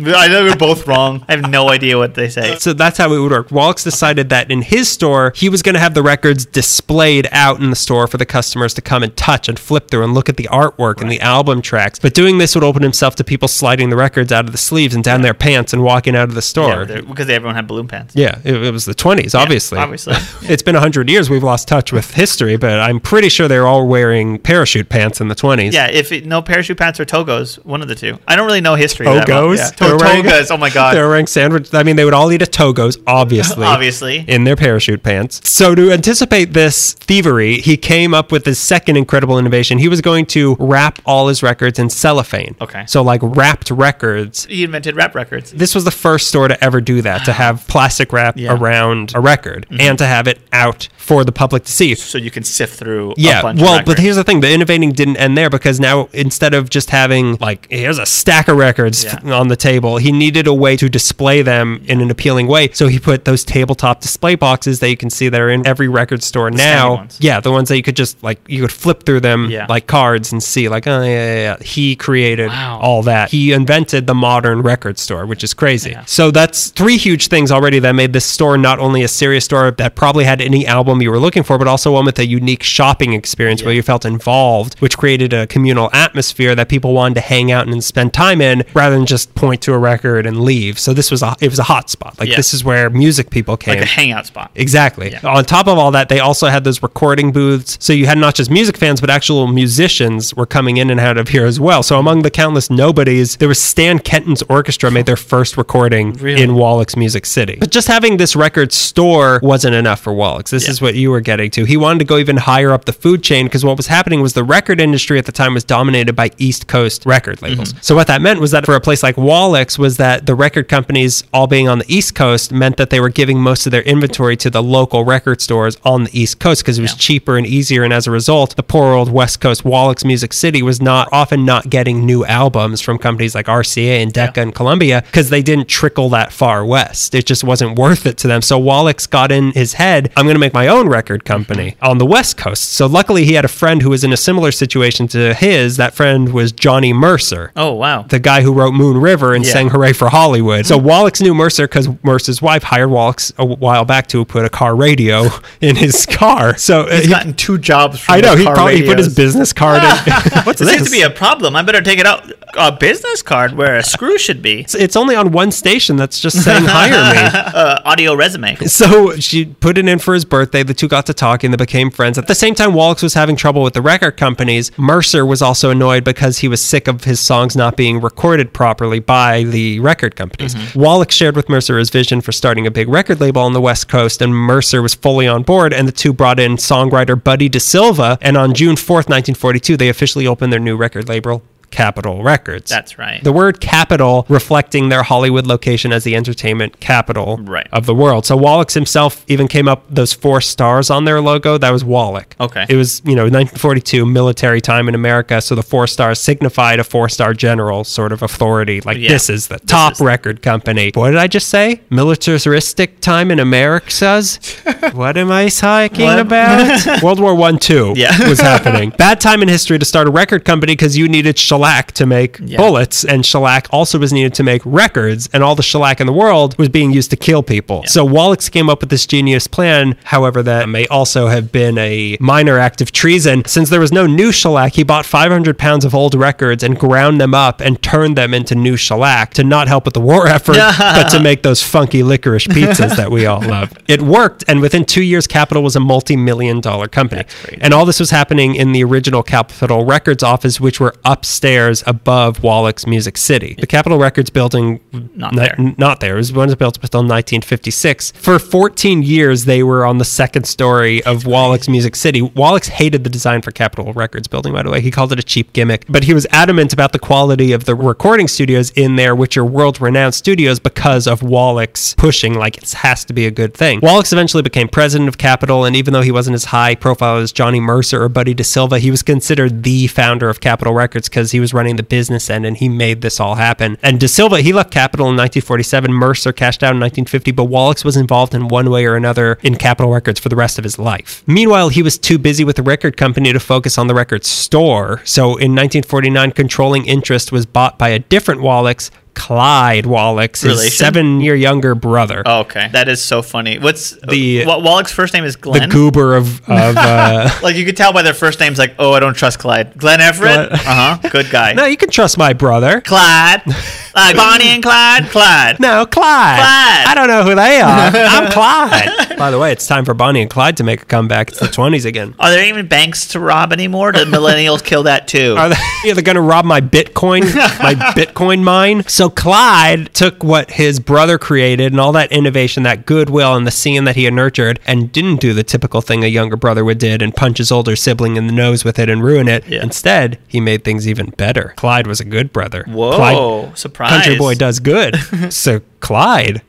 I know we're both wrong. I have no idea what they say. So that's how it would work. Wallichs decided that in his store, he was going to have the records displayed out in the store for the customers to come and touch and flip through and look at the artwork and the album tracks. But doing this would open himself to people sliding the records out of the sleeves and down their pants and walking out of the store. they're- because everyone had balloon pants. Yeah, it, it was the 20s, obviously. obviously. it's been 100 years we've lost touch with history, but I'm pretty sure they're all wearing parachute pants in the 20s. Yeah, if it, no parachute pants or togos, one of the two. I don't really know history. that well. Togos? Yeah. They wearing- togas. Oh my god. were wearing sandwich. I mean, they would all eat at Togos, obviously. Obviously. In their parachute pants. So, to anticipate this thievery, he came up with his second incredible innovation. He was going to wrap all his records in cellophane. Okay. So, like wrapped records. He invented rap records. This was the first store to ever do that, to have plastic wrap Yeah. Mm-hmm. around a record and to have it out for the public to see. So you can sift through. a Yeah, well, but here's the thing: the innovating didn't end there because now instead of just having like here's a stack of records Yeah. on the table, he needed a way to display them in an appealing way. So he put those tabletop display boxes that you can see that are in every record store standing now. Yeah, the ones that you could just like you could flip through them Yeah. like cards and see like oh yeah, yeah, yeah. He created Wow. all that. He invented the modern record store, which is crazy. Yeah. So that's three huge things already that made this store not only a serious store that probably had any album you were looking for, but also one with a unique shopping experience where you felt involved, which created a communal atmosphere that people wanted to hang out and spend time in rather than just point to to a record and leave. So this was a it was a hot spot. Like Yeah. this is where music people came. like a hangout spot. Exactly. Yeah. On top of all that, they also had those recording booths. So you had not just music fans, but actual musicians were coming in and out of here as well. So among the countless nobodies, there was Stan Kenton's orchestra made their first recording Really? in Wallichs Music City. But just having this record store wasn't enough for Wallichs. This Yeah. is what you were getting to. He wanted to go even higher up the food chain because what was happening was the record industry at the time was dominated by East Coast record labels. Mm-hmm. So what that meant was that for a place like Wallichs was that the record companies all being on the East Coast meant that they were giving most of their inventory to the local record stores on the East Coast because it was Yeah. cheaper and easier. And as a result, the poor old West Coast Wallichs Music City was not often not getting new albums from companies like RCA and Decca and Columbia because they didn't trickle that far west. It just wasn't worth it to them. So Wallichs got in his head, I'm going to make my own record company mm-hmm. on the West Coast. So luckily, he had a friend who was in a similar situation to his. That friend was Johnny Mercer Oh wow. the guy who wrote Moon River and Yeah. sang Hooray for Hollywood. So Wallichs knew Mercer because Mercer's wife hired Wallichs a while back to put a car radio in his car. So uh, He's he- gotten two jobs. From I know he probably put his business card in. What's It this? seems to be a problem. I better take it out. A business card where a screw should be. It's- it's only on one station that's just saying hire me. Uh, audio resume. So she put it in for his birthday. The two got to talking. They became friends. At the same time, Wallichs was having trouble with the record companies. Mercer was also annoyed because he was sick of his songs not being recorded properly by the record companies. Mm-hmm. Wallichs shared with Mercer his vision for starting a big record label on the West Coast, and Mercer was fully on board. And the two brought in songwriter Buddy DeSilva. And on June 4th, 1942, they officially opened their new record label, Capitol Records. That's right. The word capital reflecting their Hollywood location as the entertainment capital Right. of the world. So Wallichs himself even came up those four stars on their logo. That was Wallichs. Okay. It was, you know, 1942 military time in America. So the four stars signified a four star general sort of authority. Like Yeah. this is the top is- record company. What did I just say? Militaristic time in America says? what am I talking What? about? World War One, two Yeah. was happening. Bad time in history to start a record company because you needed shellac to make Yeah. bullets, and shellac also was needed to make records, and all the shellac in the world was being used to kill people. So Wallichs came up with this genius plan. However, that may also have been a minor act of treason. Since there was no new shellac, he bought 500 pounds of old records and ground them up and turned them into new shellac to not help with the war effort, but to make those funky licorice pizzas that we all love. It worked, and within two years, Capitol was a multi-million dollar company. And all this was happening in the original Capitol Records office, which were upstairs above Wallichs Music City. The Capitol Records building, Not there. n- not there. It was one was built until 1956. For 14 years, they were on the second story of Wallichs Music City. Wallichs hated the design for Capitol Records building, by the way. He called it a cheap gimmick, but he was adamant about the quality of the recording studios in there, which are world-renowned studios because of Wallichs pushing, like it has to be a good thing. Wallichs eventually became president of Capitol, and even though he wasn't as high profile as Johnny Mercer or Buddy DeSilva, he was considered the founder of Capitol Records because he was running the business end and he made this all happen. And De Silva, he left Capitol in 1947. Mercer cashed out in 1950, but Wallichs was involved in one way or another in Capitol Records for the rest of his life. Meanwhile, he was too busy with the record company to focus on the record store. So in 1949, controlling interest was bought by a different Wallichs. Clyde Wallichs, his Relation? seven year younger brother. Oh, okay, that is so funny. What's The- Wa- Wallichs first name is Glenn. the Glenn. goober of, of uh, like you could tell by their first names, like, oh, I don't trust Clyde. Glenn Everett. Glenn- Uh huh. Good guy. no, you can trust my brother. Clyde. Like Bonnie and Clyde. Clyde. No, Clyde. Clyde. I don't know who they are. I'm Clyde. By the way, it's time for Bonnie and Clyde to make a comeback. It's the 20s again. Are there even banks to rob anymore? Did millennials kill that too? Are they, yeah, they're going to rob my Bitcoin, my Bitcoin mine. So Clyde took what his brother created and all that innovation, that goodwill, and the scene that he had nurtured, and didn't do the typical thing a younger brother would did and punch his older sibling in the nose with it and ruin it. Yeah. Instead, he made things even better. Clyde was a good brother. Whoa! Clyde, surprise! Country boy does good. so Clyde.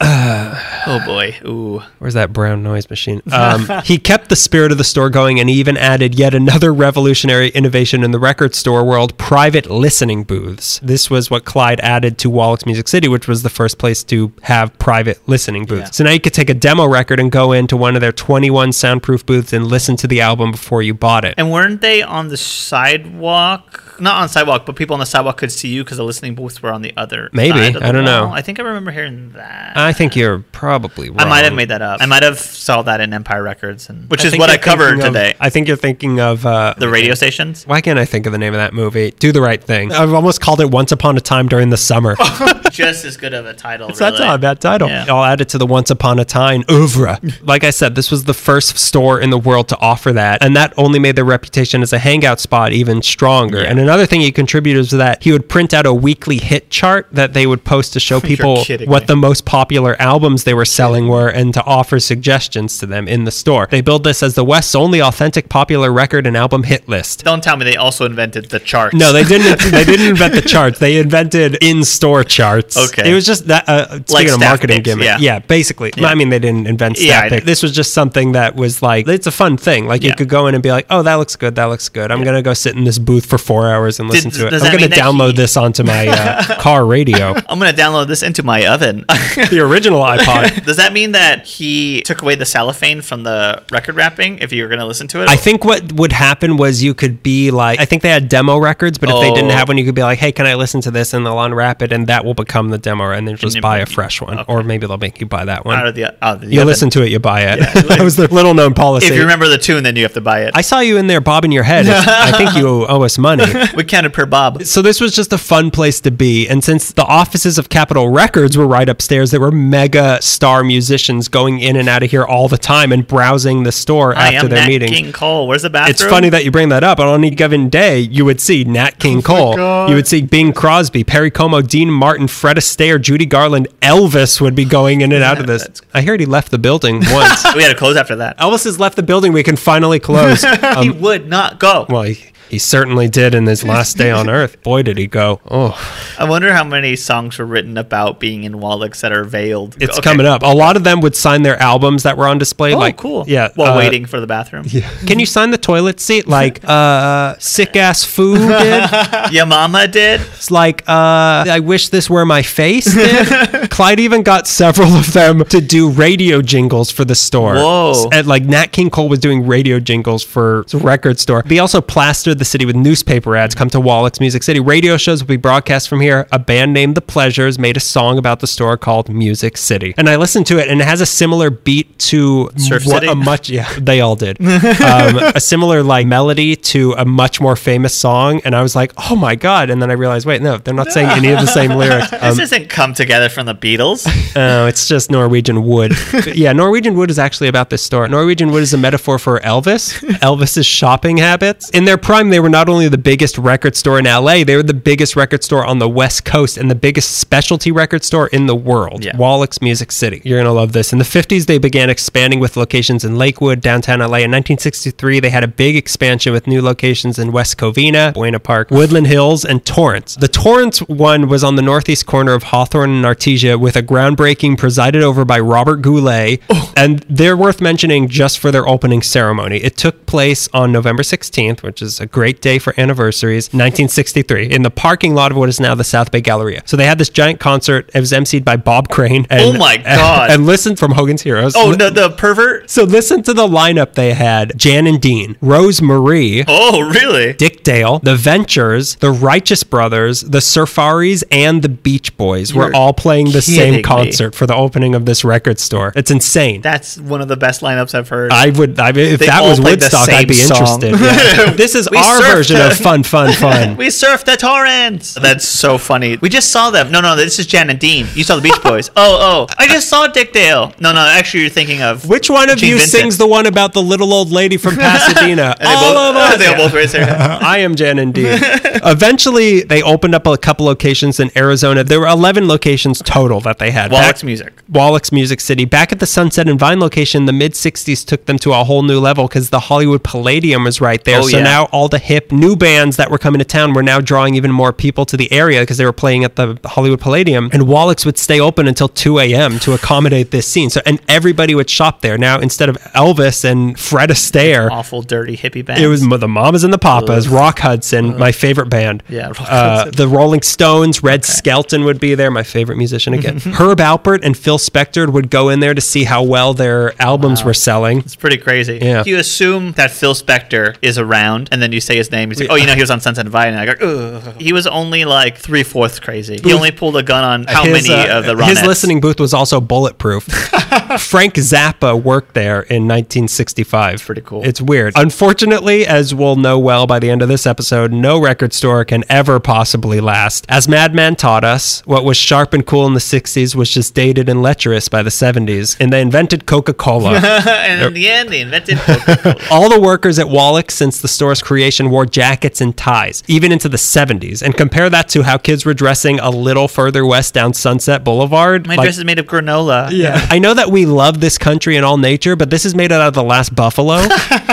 Oh boy! Ooh. Where's that brown noise machine? Um, he kept the spirit of the store going and he even added yet another revolutionary innovation in the record store world private listening booths. This was what Clyde added to Wallichs Music City, which was the first place to have private listening booths. Yeah. So now you could take a demo record and go into one of their 21 soundproof booths and listen to the album before you bought it. And weren't they on the sidewalk? Not on sidewalk, but people on the sidewalk could see you because the listening booths were on the other. Maybe. side of the I don't know. I think I remember hearing that. I think you're probably wrong. I might have made that up. I might have saw that in Empire Records, and which I is what I covered of- today. I think you're thinking of uh, the radio stations. Why can't I think of the name of that movie? Do the right thing. I've almost called it Once Upon a Time during the summer. Just as good of a title. So That's really. not a bad title. Yeah. I'll add it to the Once Upon a Time oeuvre. like I said, this was the first store in the world to offer that, and that only made their reputation as a hangout spot even stronger. Yeah. And another thing he contributed was that he would print out a weekly hit chart that they would post to show people what me. the most popular albums they were selling were and to offer suggestions to them in the store. They billed this as the West's only authentic popular record and album hit list. Don't tell me they also invented the charts. No, they didn't. they didn't invent the charts. They invented in-store charts. Okay. it was just that. Uh, speaking Like of marketing picks, gimmick, yeah. basically. I mean, they didn't invent Yeah, staff I pick. This was just something that was like it's a fun thing. Like you could go in and be like, "Oh, that looks good. That looks good. I'm gonna go sit in this booth for four hours and listen to it. I'm gonna download he- this onto my uh, car radio, I'm gonna download this into my oven. the original iPod." Does that mean that he took away the cellophane from the record wrapping if you were gonna listen to it? I think what would happen was you could be like, I think they had demo records, but if they didn't Oh. have one, you could be like, hey, can I listen to this? And they'll unwrap it, and that will become the demo, and then just you- buy a fresh one. okay. Or maybe they'll make you buy that one. out of the, out of the You oven. listen to it, you buy it. Yeah. that was the little known policy. If you remember the tune, then you have to buy it. I saw you in there bobbing your head. I think you owe us money. We counted per bob. So this was just a fun place to be. And since the offices of Capitol Records were right upstairs, there were mega star musicians going in and out of here all the time and browsing the store I after am their Nat meetings. King Cole. Where's the bathroom? It's funny that you bring that up. On any given day, you would see Nat oh King Cole. You would see Bing Crosby, Perry Como, Dean Martin, Fred Astaire, Judy Garland. Elvis would be going in and out of this. I heard he left the building once. we had to close after that. Elvis has left the building. We can finally close. he um, would not go. Well, he, he certainly did in his last day on Earth. Boy, did he go. Oh, I wonder how many songs were written about being in Wallichs that are veiled. it's Okay. coming up. A lot of them would sign their albums that were on display. Oh, like, cool. Yeah. While uh, waiting for the bathroom. Yeah. Can you sign the toilet seat? Like, uh, sick ass food did? Your mama did. It's like, uh, I wish this were my face. Did. Clyde even got several of them to do radio jingles for the store. Whoa. And like Nat King Cole was doing radio jingles for the record store. They also plastered the city with newspaper ads. Come to Wallichs Music City. Radio shows will be broadcast from here. A band named The Pleasures made a song about the store called Music City. And I listened to it and it has a similar beat to Surf what City? a much, yeah, they all did. um, a similar like melody to a much more famous song. And I was like, oh my God. And then I realized, wait, no, they're not saying any of the same lyrics. Um, This isn't come together from the Beatles. Oh, it's just Norwegian wood. yeah, Norwegian wood is actually about this store. Norwegian wood is a metaphor for Elvis, Elvis's shopping habits. In their prime, they were not only the biggest record store in LA, they were the biggest record store on the West Coast and the biggest specialty record store in the world. Yeah. Wallichs Music City. You're going to love this. In the 50s, they began expanding with locations in Lakewood, downtown LA. In 1963, they had a big expansion with new locations in West Covina, Buena Park, Woodland Hills, and Torrance. The Torrance one was on the northeast corner of Hawthorne and Artesia with a groundbreaking presided over by Robert Goulet. Oh. And they're worth mentioning just for their opening ceremony. It took place on November 16th, which is a great day for anniversaries, 1963, in the parking lot of what is now the South Bay Galleria. So they had this giant concert. It was emceed by Bob Crane. And, Oh my God. And, listen from Hogan's Heroes. Oh, no, the pervert. So listen to the lineup they had Jan and Dean, Rose Marie, Oh, really? Dick Dale, the Ventures, the Righteous Brothers, the Surfaris, and the Beach Boys were You're all playing the same me. concert for the opening of this record store. It's insane. That's one of the best lineups I've heard. I would, I mean, if They that was Woodstock, I'd be song. interested. Yeah. this is We our surfed version of fun, fun, fun. we surfed the torrents. That's so funny. We just saw them. No, no, this is Jan and Dean. You saw the Beach Boys. Oh, oh. I just saw Dick Dale. No, no, actually, you're thinking of Which one of Gene you Vincent. sings the one about the little old lady from Pasadena? All both, of us. They all both raised their hand. I am Jan and Dean. Eventually, they opened up a couple locations in Arizona. There were 11 locations total that they had. Wallichs Back- Music. Wallichs Music City. Back at the Sunset and Vine location, the mid 60s took them to a whole new level because the Hollywood Palladium was right there. Oh, so yeah. now all the hip new bands that were coming to town were now drawing even more people to the area because they were playing at the Hollywood Palladium. And Wallichs would stay open until 2 a.m. to accommodate this scene. So and everybody would shop there. Now instead of Elvis and Fred Astaire, Awful, dirty hippie band. it was the Mamas and the Papas, Rock Hudson, my favorite band. Yeah, Rock uh, Hudson. the Rolling Stones, Red Skelton would be there, my favorite musician again. Herb Alpert and Phil Spector would go in there to see how well their albums were selling. It's pretty crazy. Yeah. You assume that Phil Spector is around, and then you say his name. He's like, "Oh, you know, he was on Sunset Divine." And I go, Ugh. He was only like three fourths crazy. He only pulled a gun on how His, many uh, of the Ronettes? his listening booth was also bulletproof. Frank Zappa worked there in 1965. pretty cool. It's weird. Unfortunately, as we'll know well by the end of this episode, no record store can ever possibly last. As Mad Men taught us, what was sharp and cool in the 60s was just dated and lecherous by the 70s, and they invented Coca-Cola. and in the end, they invented Coca-Cola. All the workers at Wallichs since the store's creation wore jackets and ties, even into the 70s. And compare that to how kids were dressing a little further west down Sunset Boulevard. My Like- dress is made of granola. yeah. I know that we love this country and all nature, but this is made out of the last buffalo.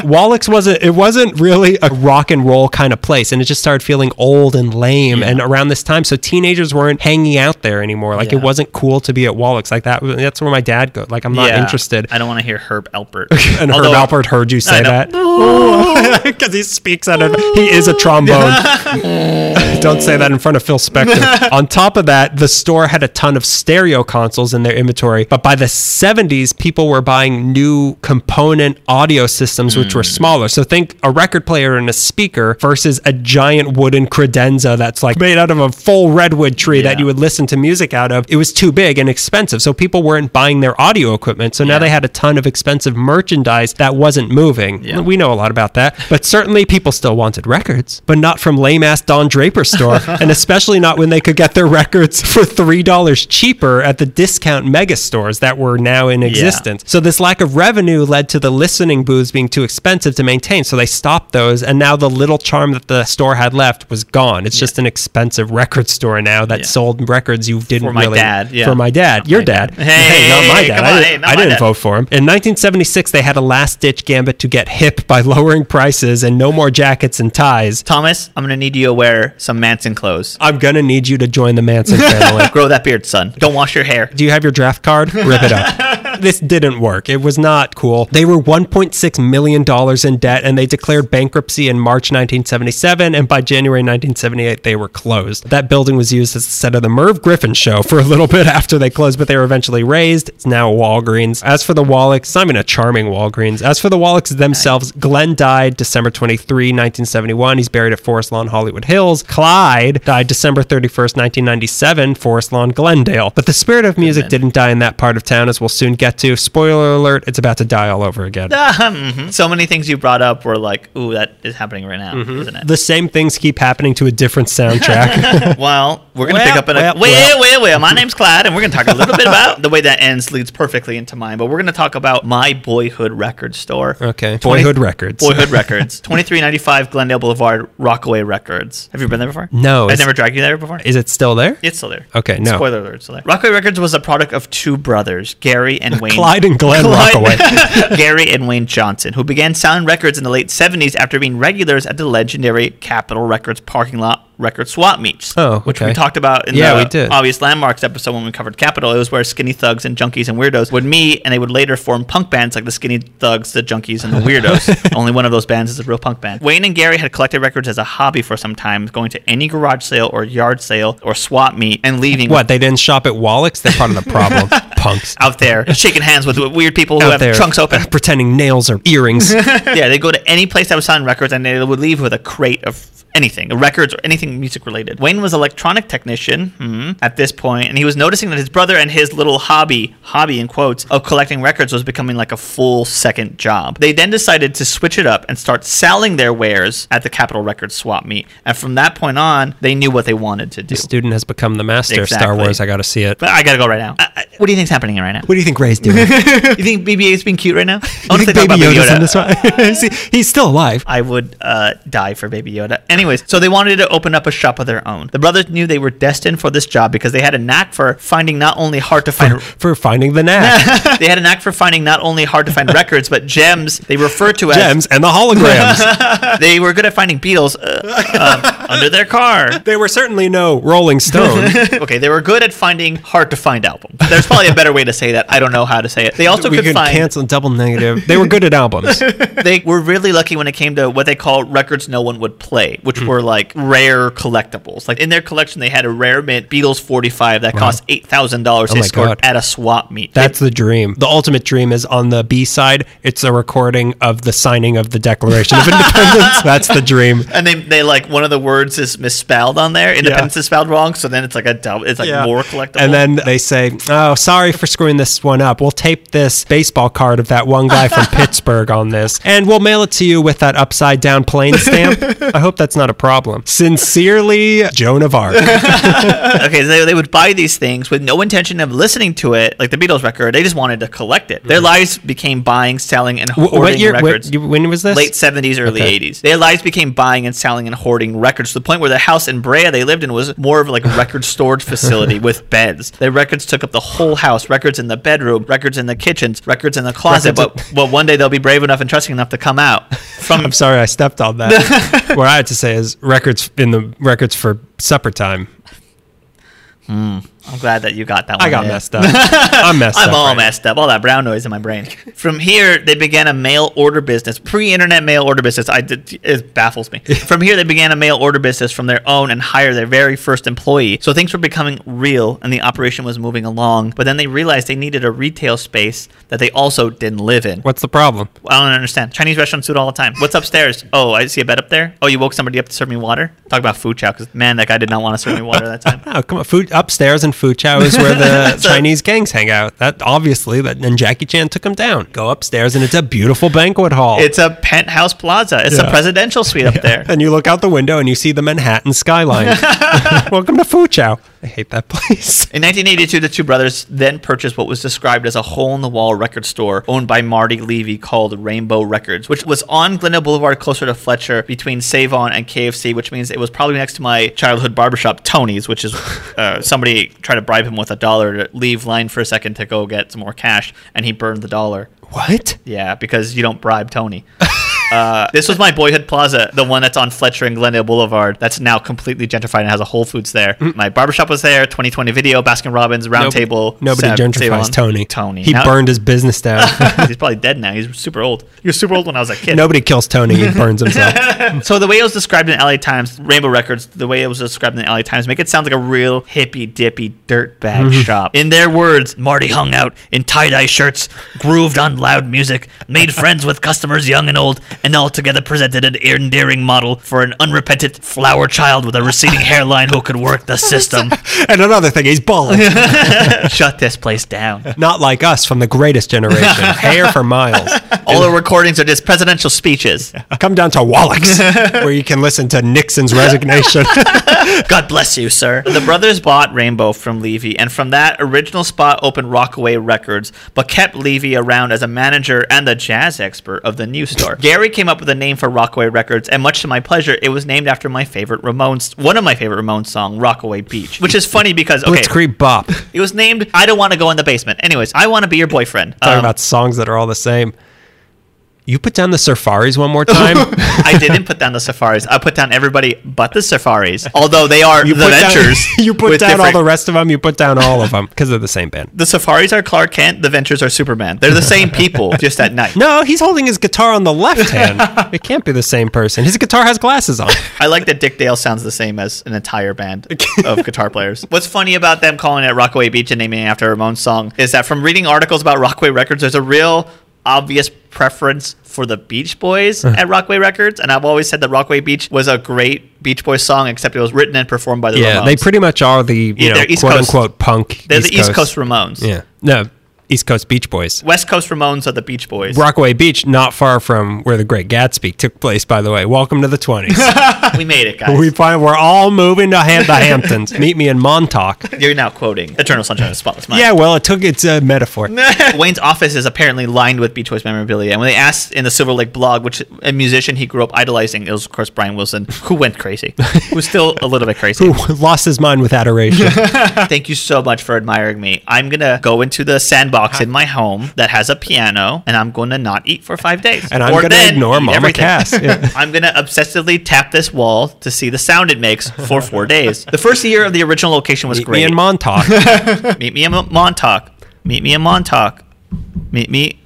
Wallichs wasn't it wasn't really a rock and roll kind of place and it just started feeling old and lame and around this time so teenagers weren't hanging out there anymore. Like Yeah. it wasn't cool to be at Wallichs like that. That's where my dad goes. Like I'm not Yeah. interested. I don't want to hear Herb Alpert. and Although- Herb Alpert heard you say that because he speaks out of he is a trombone. Don't say that in front of Phil Spector. On top of that, the store had a ton of stereo consoles in their inventory, but by the 70s, people were buying new component audio systems, which were Hmm. smaller. So think a record player and a speaker versus a giant wooden credenza that's like made out of a full redwood tree that you would listen to music out of. It was too big and expensive. So people weren't buying their audio equipment. So now Yeah. they had a ton of expensive merchandise that wasn't moving. Yeah. We know a lot about that. But certainly people still wanted records, but not from lame ass Don Draper store. and especially not when they could get their records for $3 cheaper at the discount mega stores that were now in existence. So this lack of revenue led to the listening booths being too expensive to maintain. So they stopped those. And now the little charm that the store had left was gone. It's just an expensive record store now that Yeah. sold records you didn't For my really. dad, yeah. For my dad. Not Your my dad. dad. Hey, not my dad. come I didn't, hey, not I my didn't dad. vote for him. In 1976, they had a last ditch gambit to get hip by lowering prices and no more jackets and ties. Thomas, I'm gonna need you to wear some Manson clothes. I'm gonna need you to join the Manson family. Grow that beard, son. Don't wash your hair. Do you have your draft card? Rip it up. this didn't work. It was not cool. They were $1.6 million in debt and they declared bankruptcy in March 1977. And by January 1978, they were closed. That building was used as the set of the Merv Griffin show for a little bit after they closed, but they were eventually razed. It's now a Walgreens. As for the Wallichs, it's not even a charming Walgreens. As for the Wallichs themselves, Glenn died December 23, 1971. He's buried at Forest Lawn, Hollywood Hills. Died died December 31st, 1997, Forest Lawn, Glendale. But the spirit of music didn't die in that part of town, as we'll soon get to. Spoiler alert, it's about to die all over again. Mhm. So many things you brought up were like, ooh, that is happening right now, Mm-hmm. isn't it? The same things keep happening to a different soundtrack. well, we're gonna Well, pick up in a well, wait, well. wait, wait. My name's Clyde, and we're gonna talk a little bit about the way that ends leads perfectly into mine. But we're gonna talk about my boyhood record store. Okay. 20 Boyhood Records. Boyhood Records, twenty three ninety five Glendale Boulevard, Rockaway Records. Have you been there before? No, I've never dragged you there before. Is it still there? It's still there. Okay, no. Spoiler alert, it's still there. Rockaway Records was a product of two brothers, Gary and Wayne. Clyde and Glenn Rockaway. Gary and Wayne Johnson, who began selling Records in the late 70s after being regulars at the legendary Capitol Records parking lot record swap meets. Oh, Which okay. we talked about in Yeah, the we did. Obvious Landmarks episode when we covered Capitol. It was where skinny thugs and junkies and weirdos would meet and they would later form punk bands like the skinny thugs, the junkies, and the weirdos. Only one of those bands is a real punk band. Wayne and Gary had collected records as a hobby for some time, going to any garage sale or yard sale or swap meet and leaving What, they didn't shop at Wallichs? They're part of the problem. Punks. out there shaking hands with weird people who Out have there trunks open. pretending nails are earrings. yeah, they go to any place that was selling records and they would leave with a crate of anything, records or anything music related. Wayne was an electronic technician hmm, at this point, and he was noticing that his brother and his little hobby, hobby in quotes, of collecting records was becoming like a full second job. They then decided to switch it up and start selling their wares at the Capitol Records swap meet. And from that point on, they knew what they wanted to do. the student has become the master of Star Wars. I got to see it. But I gotta go right now. I, I, what do you think's happening right now? What do you think Rey's doing? you think BB-8's being cute right now? I you think Baby Yoda's in this one? See, He's still alive. I would uh, die for Baby Yoda. Anyways, so they wanted to open up a shop of their own. The brothers knew they were destined for this job because they had a knack for finding not only hard to find. For finding the knack. they had a knack for finding not only hard to find records, but gems. They refer to as Gems and the holograms. They were good at finding beetles uh, um, under their car. they were certainly no Rolling Stone. Okay, they were good at finding hard to find albums. There's probably a better way to say that. I don't know how to say it. They also we could could find. cancel double negative. They were good at albums. they were really lucky when it came to what they call records no one would play, which which mm-hmm. were like rare collectibles. Like in their collection, they had a rare mint Beatles 45 that cost eight thousand dollars. Oh They my scored God. at a swap meet. That's the dream. The ultimate dream is on the B side. It's a recording of the signing of the Declaration of Independence. That's the dream. and they, they like one of the words is misspelled on there. Independence is spelled wrong, so then it's like a double. It's like more collectible. And then they say, "Oh, sorry for screwing this one up. We'll tape this baseball card of that one guy from Pittsburgh on this, and we'll mail it to you with that upside down plane stamp. I hope that's not a problem. Sincerely, Joan of Arc. okay, so they, they would buy these things with no intention of listening to it, like the Beatles record. They just wanted to collect it. Their lives became buying, selling, and Mm-hmm. Hoarding what year? records. What, when was this? Late 70s, early Okay. 80s. Their lives became buying and selling and hoarding records to the point where the house in Brea they lived in was more of like a record storage facility with beds. Their records took up the whole house, records in the bedroom, records in the kitchens, records in the closet. Records But, but one day they'll be brave enough and trusting enough to come out. From I'm sorry, I stepped on that. what I had to say is records in the records for supper time. Hmm. I'm glad that you got that one. I got messed up. I'm messed up. I'm up. all right messed up. All that brown noise in my brain. From here, they began a mail order business, pre-internet mail order business. I did, it baffles me. from here, they began a mail order business from their own and hired their very first employee. So things were becoming real, and the operation was moving along. But then they realized they needed a retail space that they also didn't live in. What's the problem? I don't understand. Chinese restaurants do it all the time. What's upstairs? Oh, I see a bed up there. Oh, you woke somebody up to serve me water. Talk about food chow, because man, that guy did not want to serve me water that time. Oh, come on. Food upstairs in Fu Chow is where the Chinese gangs hang out. That obviously, that and Jackie Chan took him down. Go upstairs and it's a beautiful banquet hall. It's a penthouse plaza. It's a presidential suite up there. and you look out the window and you see the Manhattan skyline. Welcome to Fu Chow. I hate that place. In 1982, the two brothers then purchased what was described as a hole in the wall record store owned by Marty Levy called Rainbow Records, which was on Glendale Boulevard closer to Fletcher between Sav-On and KFC, which means it was probably next to my childhood barbershop, Tony's, which is uh, somebody tried to bribe him with a dollar to leave line for a second to go get some more cash, and he burned the dollar. What? Yeah, because you don't bribe Tony. Uh, this was my boyhood plaza, the one that's on Fletcher and Glendale Boulevard. That's now completely gentrified and has a Whole Foods there. My barbershop was there. 2020 video, Baskin Robbins, Round Nobody- Table. Nobody gentrifies Tony. Tony. He Now- burned his business down. He's probably dead now. He's super old. He was super old when I was a kid. Nobody kills Tony. He burns himself. So the way it was described in LA Times, Rainbow Records, the way it was described in the LA Times, make it sound like a real hippy dippy dirtbag Mm-hmm. shop. In their words, Marty hung out in tie dye shirts, grooved on loud music, made friends with customers young and old, and altogether presented an endearing model for an unrepentant flower child with a receding hairline who could work the system. and another thing, he's bald. Shut this place down. Not like us from the greatest generation. Hair for miles. All the recordings are just presidential speeches. Come down to Wallichs, where you can listen to Nixon's resignation. God bless you, sir. The brothers bought Rainbow from Levy, and from that original spot opened Rockaway Records, but kept Levy around as a manager and the jazz expert of the new store. Gary came up with a name for Rockaway Records, and much to my pleasure, it was named after my favorite Ramones, one of my favorite Ramones song, Rockaway Beach, which is funny because okay, Blitzkrieg Bop. it was named I don't want to go in the basement. Anyways, I want to be your boyfriend. Talking Um, about songs that are all the same. You put down the Surfaris one more time. I didn't put down the Surfaris. I put down everybody but the Surfaris, although they are You the put down- Ventures. you put down all the rest of them. You put down all of them because they're the same band. The Surfaris are Clark Kent. The Ventures are Superman. They're the same people, just at night. No, he's holding his guitar on the left hand. it can't be the same person. His guitar has glasses on. I like that Dick Dale sounds the same as an entire band of guitar players. What's funny about them calling it Rockaway Beach and naming it after Ramones song is that from reading articles about Rockaway Records, there's a real obvious preference for the Beach Boys uh-huh. at Rockaway Records, and I've always said that Rockaway Beach was a great Beach Boys song, except it was written and performed by the Yeah, Ramones. they pretty much are the you Yeah, know East quote Coast. unquote punk. They're the East Coast Ramones. Yeah, no, East Coast Beach Boys. West Coast Ramones are the Beach Boys. Rockaway Beach, not far from where the Great Gatsby took place. By the way, welcome to the twenties. we made it, guys. we find we're all moving to Ham- the Hamptons. Meet me in Montauk. You're now quoting Eternal Sunshine of the Spotless Mind. Yeah, well, it took it's a metaphor. Wayne's office is apparently lined with Beach Boys memorabilia. And when they asked in the Silver Lake blog, which a musician he grew up idolizing, it was, of course, Brian Wilson, who went crazy, who's still a little bit crazy. Who lost his mind with adoration? Thank you so much for admiring me. I'm going to go into the sandbox in my home that has a piano, and I'm going to not eat for five days. And I'm gonna ignore Mama. Cass. Yeah. I'm going to obsessively tap this wall to see the sound it makes for four days. The first year of the original location was Meet great. me in Montauk. Meet me in Montauk. Meet me in Montauk. Meet me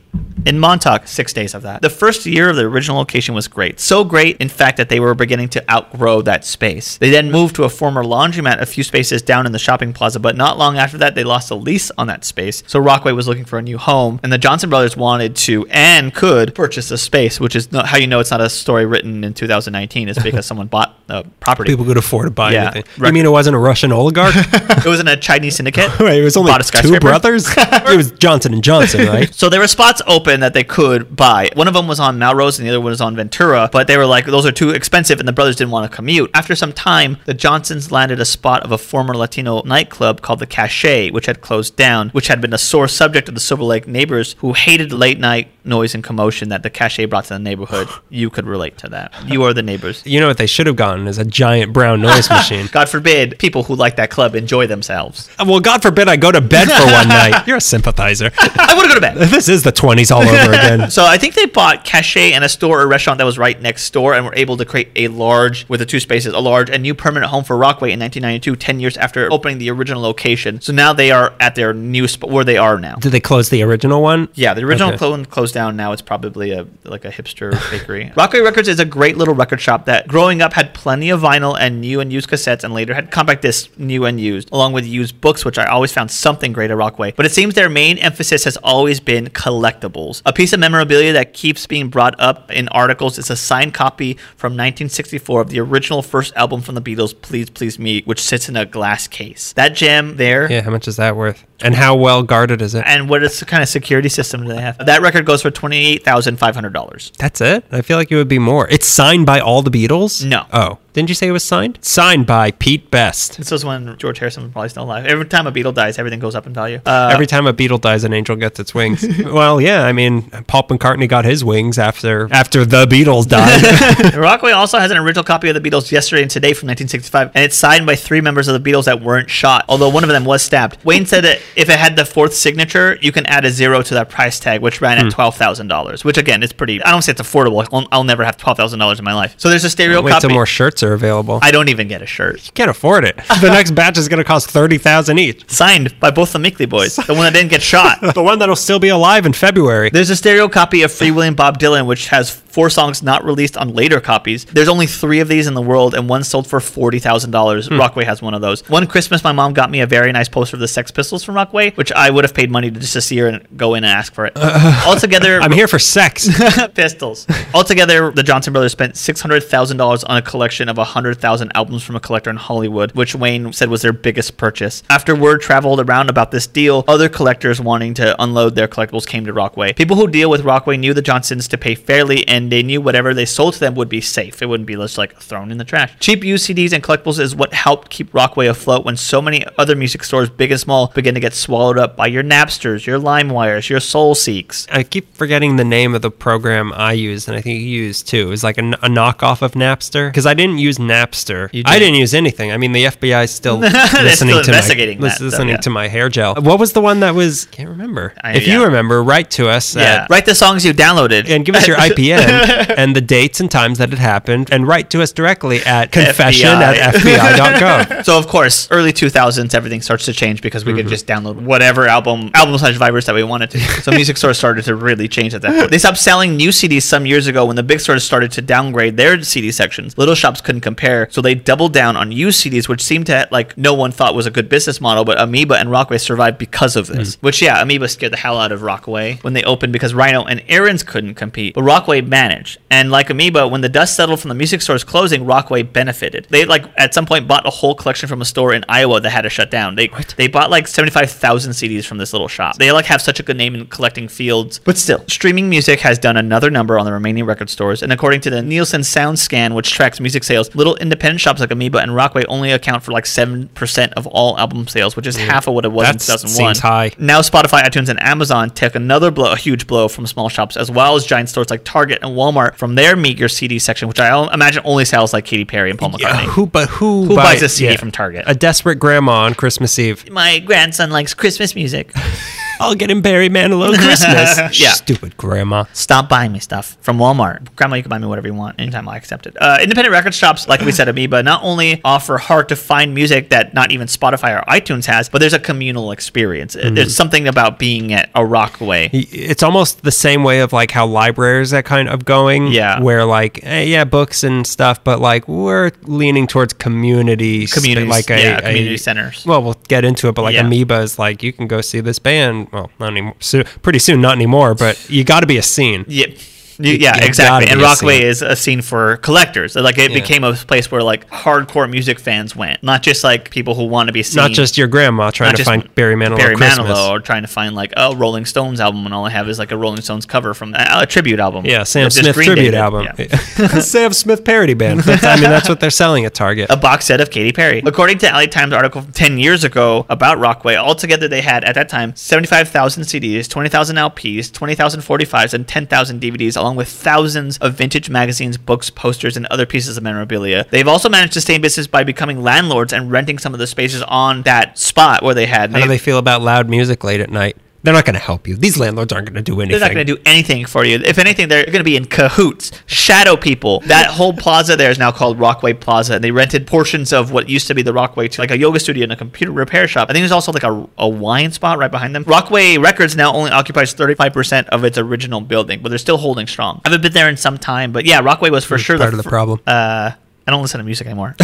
In Montauk, six days of that. The first year of the original location was great. So great, in fact, that they were beginning to outgrow that space. They then moved to a former laundromat a few spaces down in the shopping plaza, but not long after that, they lost a lease on that space. So Rockaway was looking for a new home, and the Johnson brothers wanted to and could purchase a space, which is not how you know it's not a story written in 2019. It's because someone bought a property. People could afford to buy Yeah, anything. You mean it wasn't a Russian oligarch? it was in a Chinese syndicate. Wait, it was only two brothers. it was Johnson and Johnson, right? So there were spots open that they could buy. One of them was on Melrose and the other one was on Ventura, but they were like, those are too expensive, and the brothers didn't want to commute. After some time, the Johnsons landed a spot of a former Latino nightclub called the Cache, which had closed down, which had been a sore subject of the Silver Lake neighbors who hated late night noise and commotion that the Cache brought to the neighborhood. You could relate to that. You are the neighbors. You know what they should have gotten is a giant brown noise machine. God forbid people who like that club enjoy themselves. well, God forbid I go to bed for one night. You're a sympathizer. I want to go to bed. this is the 20s all over again. So I think they bought Cache and a store or restaurant that was right next door and were able to create a large, with the two spaces, a large and new permanent home for Rockway in 1992, 10 years after opening the original location. So now they are at their new spot where they are now. Did they close the original one? Yeah, the original Okay. clo- closed down. Now it's probably a like a hipster bakery. Rockway Records is a great little record shop that, growing up, had plenty of vinyl and new and used cassettes, and later had compact discs, new and used, along with used books, which I always found something great at Rockway. But it seems their main emphasis has always been collectibles. A piece of memorabilia that keeps being brought up in articles is a signed copy from 1964 of the original first album from the Beatles, "Please Please Me," which sits in a glass case. That gem there. Yeah, how much is that worth? And how well guarded is it? And what is kind of security system do they have? That record goes for twenty eight thousand five hundred dollars. That's it? I feel like it would be more. It's signed by all the Beatles? No. Oh. Didn't you say it was signed? Signed by Pete Best. This was when George Harrison was probably still alive. Every time a Beatle dies, everything goes up in value. Uh, Every time a Beatle dies, an angel gets its wings. well, yeah, I mean, Paul McCartney got his wings after after the Beatles died. Rockaway also has an original copy of the Beatles yesterday and today from 1965, and it's signed by three members of the Beatles that weren't shot, although one of them was stabbed. Wayne said that if it had the fourth signature, you can add a zero to that price tag, which ran at hmm. twelve thousand dollars. Which again is pretty. I don't say it's affordable. I'll, I'll never have twelve thousand dollars in my life. So there's a stereo Wait copy. till more shirts are available. I don't even get a shirt. You can't afford it. The next batch is going to cost 30000 each. Signed by both the Mickley boys, the one that didn't get shot. The one that'll still be alive in February. There's a stereo copy of Freewheelin' Bob Dylan, which has four songs not released on later copies. There's only three of these in the world, and one sold for forty thousand dollars. Hmm. Rockaway has one of those. One Christmas, my mom got me a very nice poster of the Sex Pistols from Rockway, which I would have paid money to just to see her and go in and ask for it. Altogether, I'm here for sex. pistols. Altogether, the Johnson brothers spent six hundred thousand dollars on a collection of hundred thousand albums from a collector in Hollywood, which Wayne said was their biggest purchase. After word traveled around about this deal, other collectors wanting to unload their collectibles came to Rockway. People who deal with Rockway knew the Johnsons to pay fairly, and they knew whatever they sold to them would be safe. It wouldn't be just like thrown in the trash. Cheap used CDs and collectibles is what helped keep Rockway afloat when so many other music stores, big and small, began to get swallowed up by your Napsters, your LimeWires, your Soulseeks. I keep forgetting the name of the program I used, and I think you used too. It was like a knockoff of Napster because I didn't use Napster. You I did. didn't use anything. I mean, the FBI is still listening still to my investigating lis- that, though, yeah. to my hair gel. What was the one that was? Can't remember. I- if you remember, write to us. Yeah, at- write the songs you downloaded and give us your IPN and the dates and times that it happened, and write to us directly at confession at FBI.gov. So of course, early 2000s, everything starts to change because we could mm-hmm. just download whatever album, album slash virus that we wanted to. So music stores started to really change at that point. They stopped selling new CDs some years ago when the big stores started to downgrade their CD sections. Little shops couldn't compare, so they doubled down on used CDs, which seemed to like no one thought was a good business model. But Amoeba and Rockaway survived because of this. Mm. Which yeah, Amoeba scared the hell out of Rockaway when they opened because Rhino and Aron's couldn't compete, but Rockaway managed. And like Amoeba, when the dust settled from the music stores closing, Rockaway benefited. They like at some point bought a whole collection from a store in Iowa that had to shut down. They they bought like seventy five thousand CDs from this little shop. They like have such a good name in collecting fields, but still, streaming music has done another number on the remaining record stores. And according to the Nielsen SoundScan, which tracks music sales, little independent shops like Amoeba and Rockaway only account for like seven percent of all album sales, which is half of what it was in two thousand one. seems high. Now Spotify, iTunes, and Amazon took another blow, a huge blow from small shops, as well as giant stores like Target and Walmart from their meager CD section, which I imagine only sells like Katy Perry and Paul McCartney. Yeah, who but who, Who buy- buys a CD from Target? A desperate grandma on Christmas Eve. My grandson likes Christmas music. I'll get him Barry Manilow Christmas. Yeah. Stupid grandma. Stop buying me stuff from Walmart. Grandma, you can buy me whatever you want. Anytime I accept it. Uh, independent record shops, like we said, Amoeba, not only offer hard to find music that not even Spotify or iTunes has, but there's a communal experience. Mm-hmm. There's something about being at a Rockaway. It's almost the same way of like how libraries are kind of going. Yeah. Where like, eh, yeah, books and stuff, but like we're leaning towards community, sp- Communities, like a, yeah, a- community centers. Well, we'll get into it, but like Yeah. Amoeba is like you can go see this band. Well, not anymore. So, pretty soon, not anymore, but you got to be a scene. Yeah. You- yeah, you exactly. And Rockaway is a scene for collectors. Like it Yeah. became a place where like hardcore music fans went, not just like people who want to be seen. Not just your grandma trying to find Barry Manilow Barry. Manilow, or trying to find like a Rolling Stones album, and all I have is like a Rolling Stones cover from a, a tribute album. Yeah, Sam Smith tribute album. Yeah. Sam Smith parody band. That's, I mean, that's what they're selling at Target. a box set of Katy Perry. According to LA Times article from 10 years ago about Rockway, altogether they had at that time 75,000 CDs, 20,000 LPs, 20,000 45s, and 10,000 DVDs, along with thousands of vintage magazines, books, posters, and other pieces of memorabilia. They've also managed to stay in business by becoming landlords and renting some of the spaces on that spot where they had. How do they feel about loud music late at night? They're not going to help you. These landlords aren't going to do anything. They're not going to do anything for you. If anything, they're going to be in cahoots, shadow people. That whole plaza there is now called Rockway Plaza. And they rented portions of what used to be the Rockway to like a yoga studio and a computer repair shop. I think there's also like a, a wine spot right behind them. Rockway Records now only occupies 35% of its original building, but they're still holding strong. I haven't been there in some time, but yeah, Rockway was for sure part of the problem. Uh, I don't listen to music anymore.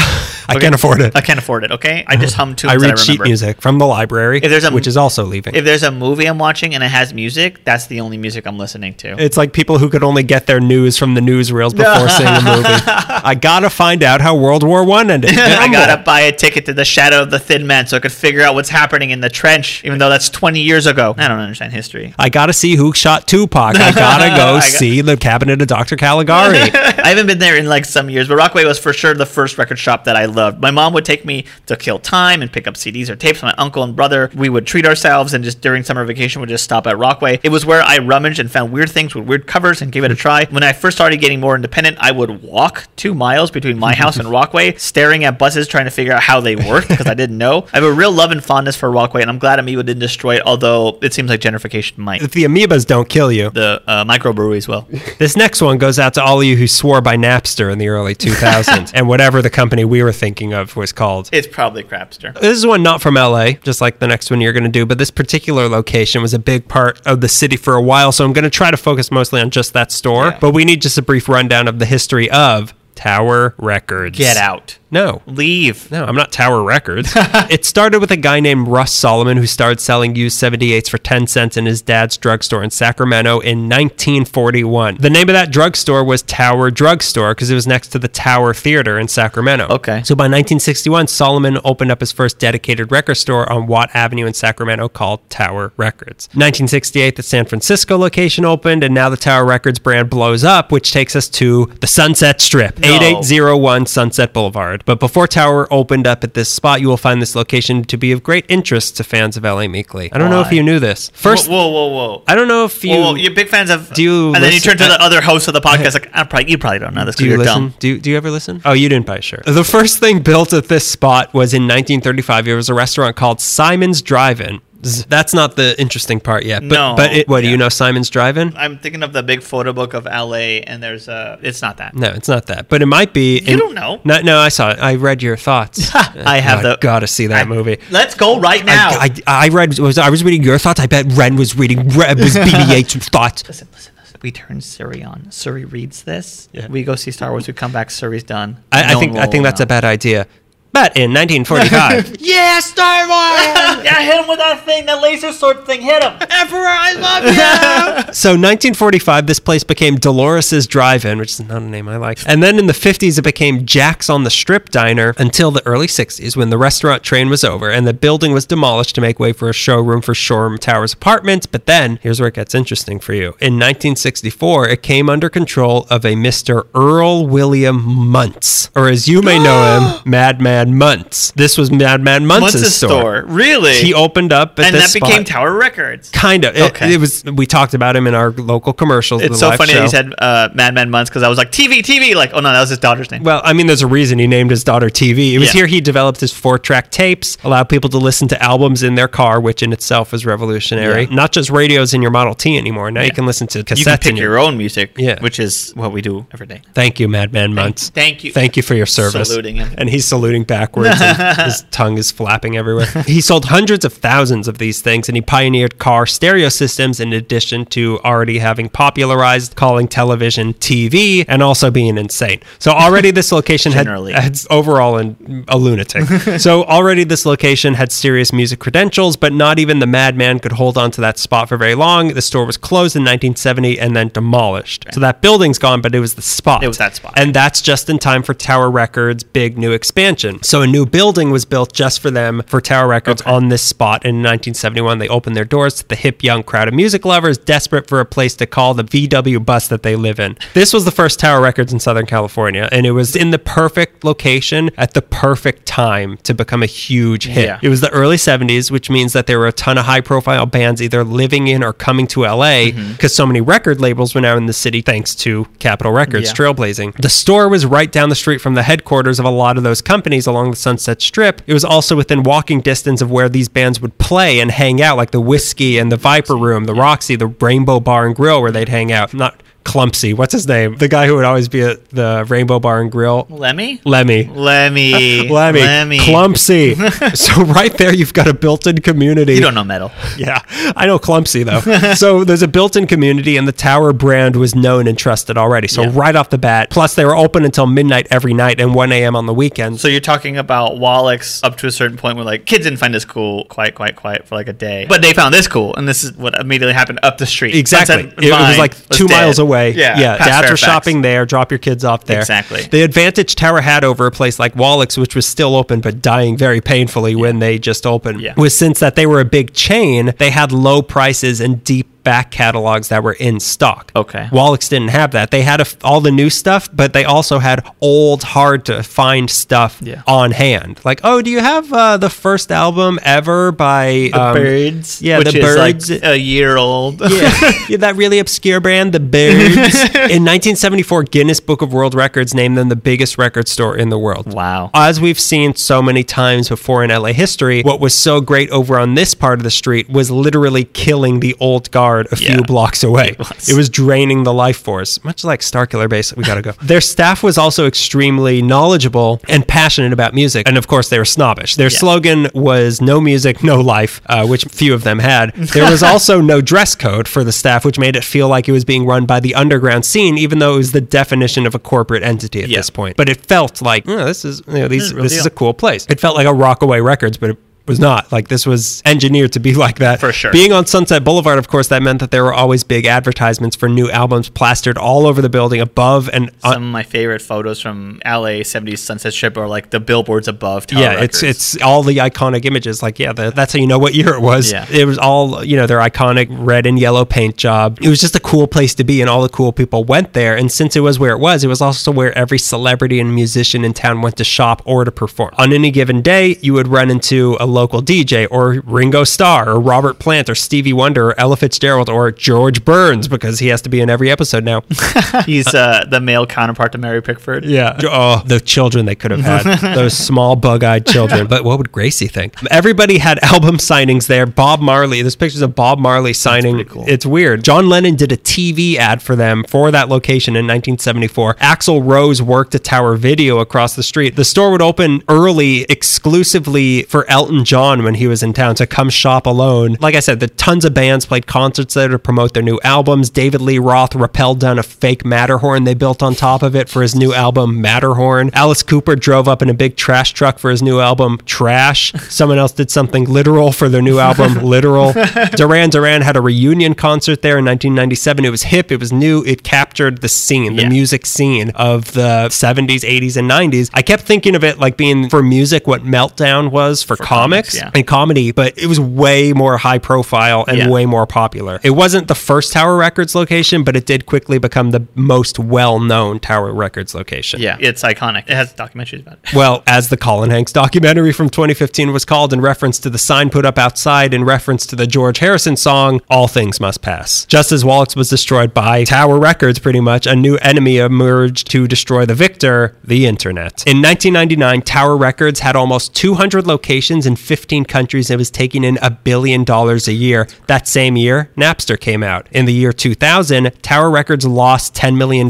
I can't afford it. I can't afford it. Okay, I just hum tunes. I read sheet music from the library, If there's a- which is also leaving. If there's a movie I'm watching and it has music, that's the only music I'm listening to. it's like people who could only get their news from the newsreels before seeing a movie. I gotta find out how World War One ended. I gotta buy a ticket to the Shadow of the Thin Man so I could figure out what's happening in the trench, even though that's 20 years ago. I don't understand history. I gotta see who shot Tupac. I gotta go I got- see the cabinet of Dr. Caligari. I haven't been there in like some years, but Rockaway was for sure the first record shop that I loved. My mom would take me to kill time and pick up CDs or tapes. My uncle and brother, we would treat ourselves and just during summer vacation would just stop at Rockway. It was where I rummaged and found weird things with weird covers and gave it a try. When I first started getting more independent, I would walk two miles between my house and Rockway, staring at buses trying to figure out how they worked because I didn't know. I have a real love and fondness for Rockway, and I'm glad Amoeba didn't destroy it, although it seems like gentrification might. if the amoebas don't kill you. The uh, microbreweries will. This next one goes out to all of you who swore by Napster in the early 2000s and whatever the company we were thinking of was called. It's probably Crapster. This is one not from LA, just like the next one you're going to do, but this particular location was a big part of the city for a while, so I'm going to try to focus mostly on just that store. Yeah. But we need just a brief rundown of the history of Tower Records. Get out. No. Leave. No, I'm not Tower Records. it started with a guy named Russ Solomon who started selling used 78s for 10 cents in his dad's drugstore in Sacramento in 1941. The name of that drugstore was Tower Drugstore because it was next to the Tower Theater in Sacramento. Okay. So by 1961, Solomon opened up his first dedicated record store on Watt Avenue in Sacramento called Tower Records. 1968, the San Francisco location opened, and now the Tower Records brand blows up, which takes us to the Sunset Strip, No. 8801 Sunset Boulevard. But before Tower opened up at this spot, you will find this location to be of great interest to fans of LA Meekly. I don't know if you knew this. First, whoa, whoa, whoa, whoa. I don't know if you. Whoa, whoa, you're big fans of. Do you And then you turn to the other host of the podcast, like, I probably, you probably don't know this Do you you're listen? dumb. Do, do you ever listen? Oh, you didn't buy a shirt. The first thing built at this spot was in 1935. It was a restaurant called Simon's Drive-In. That's not the interesting part yet. But, No, But it, what do yeah. you know Simon's Drive-In? I'm thinking of the big photo book of LA, and there's a. It's not that. No, it's not that. But it might be. You don't know. No, no, I saw it. I read your thoughts. I have Oh, the. Got to see that I- movie. Let's go right now. I, I, I read. Was I was reading your thoughts? I bet Ren was reading. Ren was BB-8's thoughts. listen, listen, listen. We turn Siri on. Siri reads this. Yeah. We go see Star Wars. We come back. Siri's done. I, I think. I think that's a bad idea. But in 1945, Yeah, Star Wars! yeah, hit him with that thing, that laser sword thing. Hit him. Emperor, I love you. So 1945, this place became Dolores's Drive-In, which is not a name I like. And then in the 50s, it became Jack's on the Strip Diner until the early 60s, when the restaurant train was over and the building was demolished to make way for a showroom for Shoreham Towers Apartments. But then, here's where it gets interesting for you. In 1964, it came under control of a Mr. Earl William Muntz, or as you may know him, Madman Madman Muntz. This was Madman Muntz's Muntz's store. store. Really? He opened up at and that became. Tower Records. Kind of. It, Okay. it was. We talked about him in our local commercials. It's the so funny show. that you said uh, Madman Muntz because I was like TV, TV. Like, oh no, that was his daughter's name. Well, I mean, there's a reason he named his daughter TV. It was Yeah. here he developed his four track tapes, allowed people to listen to albums in their car, which in itself is revolutionary. Yeah. Not just radios in your Model T anymore. Now you can listen to cassettes you can pick in your own music, Yeah. which is what we do every day. Thank you, Madman Muntz. thank you. Thank you for your service. Saluting him. And he's saluting backwards. and his tongue is flapping everywhere. He sold hundreds of thousands of these things, and he pioneered car stereo systems in addition to already having popularized calling television TV and also being insane. So already this location had, had overall an, a lunatic. so already this location had serious music credentials, but not even the madman could hold on to that spot for very long. The store was closed in 1970 and then demolished. So that building's gone, but it was the spot. It was that spot. And that's just in time for Tower Records' big new expansion. So a new building was built just for them for Tower Records on this spot in 1971. They opened their doors to the hip young crowd of music lovers desperate for a place to call the VW bus that they live in. This was the first Tower Records in Southern California, and it was in the perfect location at the perfect time to become a huge hit. Yeah. It was the early 70s, which means that there were a ton of high profile bands either living in or coming to LA because mm-hmm. so many record labels were now in the city thanks to Capitol Records Yeah. trailblazing. The store was right down the street from the headquarters of a lot of those companies along the Sunset Strip. It was also within walking distance of where these bands would play and hang out, like the Whiskey and the Viper Room, the Roxy, the Rainbow Bar and Grill, where they'd hang out. Not Clumpsy. What's his name? The guy who would always be at the Rainbow Bar and Grill. Lemmy? Lemmy. Lemmy. Lemmy. Lemmy. Clumpsy. so right there, you've got a built-in community. You don't know metal. Yeah, I know Clumpsy though. so there's a built-in community, and the Tower brand was known and trusted already. So Yeah. right off the bat, plus they were open until midnight every night and 1 a.m. on the weekends. So you're talking about Wallach's up to a certain point where like kids didn't find this cool quite quite quite for like a day, but they found this cool, and this is what immediately happened up the street. Exactly. Sunset It was like two dead. miles away. Yeah, Yeah. past Dads were shopping there. Drop your kids off there. Exactly. The advantage Tower had over a place like Wallach's, which was still open but dying very painfully when they just opened, Yeah. was since that they were a big chain, they had low prices and deep back catalogs that were in stock. Okay. Wallach's didn't have that. They had a all the new stuff, but they also had old, hard to find stuff Yeah. on hand. Like, oh, do you have uh, the first album ever by The um, Byrds, Yeah, which the is Byrds. like a year old. yeah. yeah, that really obscure brand, The Byrds. In 1974, Guinness Book of World Records named them the biggest record store in the world. Wow. As we've seen so many times before in LA history, what was so great over on this part of the street was literally killing the old guard a few Yeah. blocks away. It was. It was draining the life force, much like Starkiller Base. We gotta go. Their staff was also extremely knowledgeable and passionate about music, and of course, they were snobbish. Their Yeah. slogan was "No music, no life," uh, which few of them had. There was also no dress code for the staff, which made it feel like it was being run by the underground scene, even though it was the definition of a corporate entity at Yeah. this point. But it felt like "Oh, this is you know, these, is a this is a cool place. It felt like a Rockaway Records, but it was not. Like this was engineered to be like that. For sure. Being on Sunset Boulevard, of course, that meant that there were always big advertisements for new albums plastered all over the building, above and on, Some of my favorite photos from LA 70s Sunset Strip are like the billboards above Tower yeah, Records. it's it's all the iconic images. Like, yeah, the, that's how you know what year it was. Yeah. It was all you know their iconic red and yellow paint job. It was just a cool place to be, and all the cool people went there. And since it was where it was, it was also where every celebrity and musician in town went to shop or to perform. On any given day, you would run into a local DJ or Ringo Starr or Robert Plant or Stevie Wonder or Ella Fitzgerald or George Burns because he has to be in every episode now. He's uh, the male counterpart to Mary Pickford. Yeah. Oh, the children they could have had. Those small bug-eyed children. But what would Gracie think? Everybody had album signings there. Bob Marley. There's pictures of Bob Marley signing. cool. It's weird. John Lennon did a TV ad for them for that location in 1974. Axl Rose worked at Tower Video across the street. The store would open early exclusively for Elton John when he was in town to come shop alone. Like I said, the tons of bands played concerts there to promote their new albums. David Lee Roth rappelled down a fake Matterhorn they built on top of it for his new album Matterhorn. Alice Cooper drove up in a big trash truck for his new album Trash. Someone else did something literal for their new album Literal. Duran Duran had a reunion concert there in 1997. It was hip, it was new, it captured the scene, the Yeah. music scene of the 70s, 80s, and 90s. I kept thinking of it like being for music what Meltdown was for, comics. Comics, yeah. and comedy, but it was way more high profile and Yeah. way more popular. It wasn't the first Tower Records location, but it did quickly become the most well known Tower Records location. Yeah, it's iconic. It has documentaries about it. Well, as the Colin Hanks documentary from 2015 was called in reference to the sign put up outside in reference to the George Harrison song, All Things Must Pass. Just as Wallichs was destroyed by Tower Records, pretty much, a new enemy emerged to destroy the victor, the internet. In 1999, Tower Records had almost 200 locations in 15 countries and was taking in a billion dollars a year. That same year, Napster came out. In the year 2000, Tower Records lost $10 million.